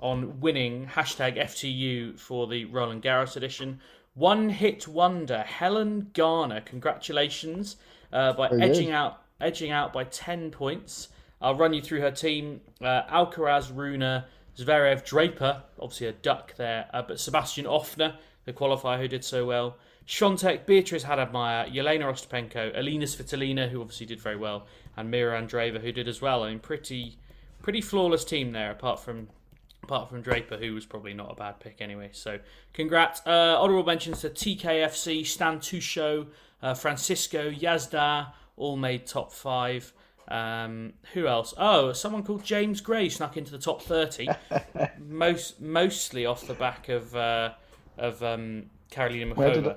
on winning hashtag FTU for the Roland Garros edition. One hit wonder, Helen Garner. Congratulations uh, by Very edging good. out edging out by ten points. I'll run you through her team: uh, Alcaraz, Rune, Zverev, Draper, obviously a duck there, uh, but Sebastian Ofner, the qualifier who did so well. Swiatek, Beatrice Hadadmeyer, Jelena Ostapenko, Elina Svitolina, who obviously did very well, and Mira Andreeva, who did as well. I mean, pretty, pretty flawless team there, apart from apart from Draper, who was probably not a bad pick anyway. So, congrats. Uh, honorable mentions to TKFC, Stan Tusho, uh, Francisco, Yazda, all made top five. Um, who else? Oh, someone called James Gray snuck into the top thirty, <laughs> most mostly off the back of uh, of um, Karolina Where did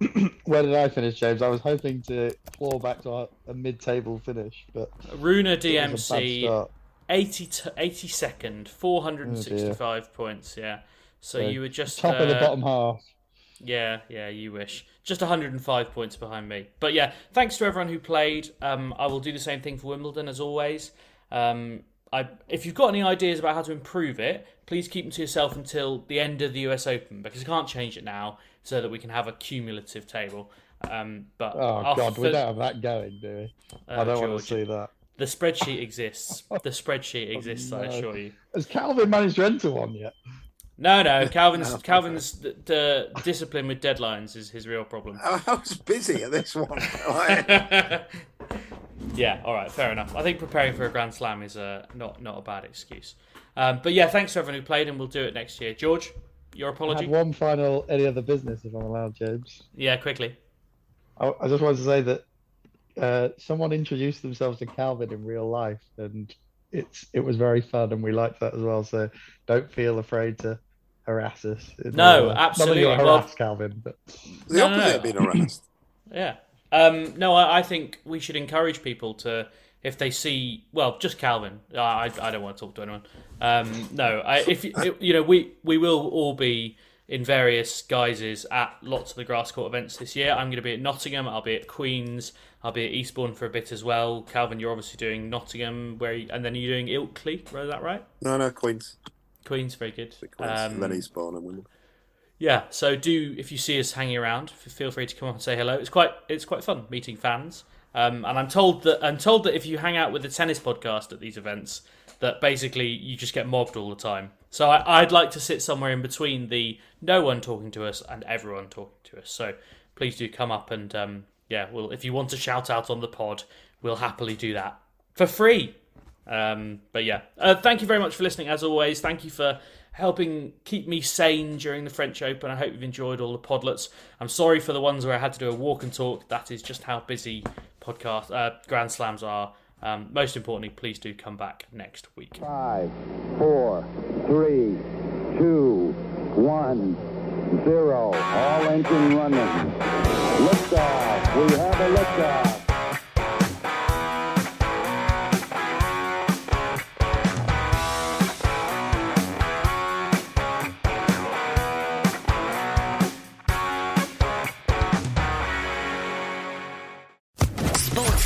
<clears throat> Where did I finish, James? I was hoping to claw back to a, a mid-table finish, but Runa it was a bad DMC, start. 80 to 82nd, 465 points. Yeah. So, So, you were just top of the uh, bottom half. Yeah, yeah, you wish. Just 105 points behind me. But yeah, thanks to everyone who played. Um, I will do the same thing for Wimbledon as always. Um, I, if you've got any ideas about how to improve it, please keep them to yourself until the end of the US Open because I can't change it now, so that we can have a cumulative table. Um, but Oh God, we don't have that going, do we? Oh, I don't want to see that. The spreadsheet exists. The spreadsheet exists. I <laughs> no. assure you. Has Calvin managed to enter one yet? No, no. <laughs> Calvin's Calvin's the, the discipline with deadlines is his real problem. <laughs> I was busy at this one. <laughs> Yeah, all right, fair enough. I think preparing for a Grand Slam is uh, not not a bad excuse. Um, but yeah, thanks to everyone who played, and we'll do it next year. George, your I apology? one final any other business, if I'm allowed, James. Yeah, quickly. I, I just wanted to say that uh, someone introduced themselves to Calvin in real life, and it's it was very fun, and we liked that as well. So don't feel afraid to harass us. No, real absolutely. Not that Well- Calvin, but The No, no, opposite no. of being harassed. <laughs> Yeah. Um, no, I, I think we should encourage people to, if they see, well, just Calvin. I, I, I don't want to talk to anyone. Um, no, I, if you- you know, we we will all be in various guises at lots of the grass court events this year. I'm going to be at Nottingham. I'll be at Queens. I'll be at Eastbourne for a bit as well. Calvin, you're obviously doing Nottingham, where you, and then you're doing Ilkley. Is that right? No, no, Queens. Queens, very good. Um, then Eastbourne and Wimbledon. yeah, so do if you see us hanging around, feel free to come up and say hello. It's quite it's quite fun meeting fans. Um, and I'm told that I'm told that if you hang out with the tennis podcast at these events, that basically you just get mobbed all the time. So I, I'd like to sit somewhere in between the no one talking to us and everyone talking to us. So please do come up and um, yeah, well if you want to shout out on the pod, we'll happily do that for free. Um, but yeah, uh, thank you very much for listening. As always, thank you for helping keep me sane during the French Open. I hope you've enjoyed all the podlets. I'm sorry for the ones where I had to do a walk and talk. That is just how busy podcast uh, Grand Slams are. Um, most importantly, please do come back next week. Five, four, three, two, one, zero. All engine running. Liftoff. We have a liftoff.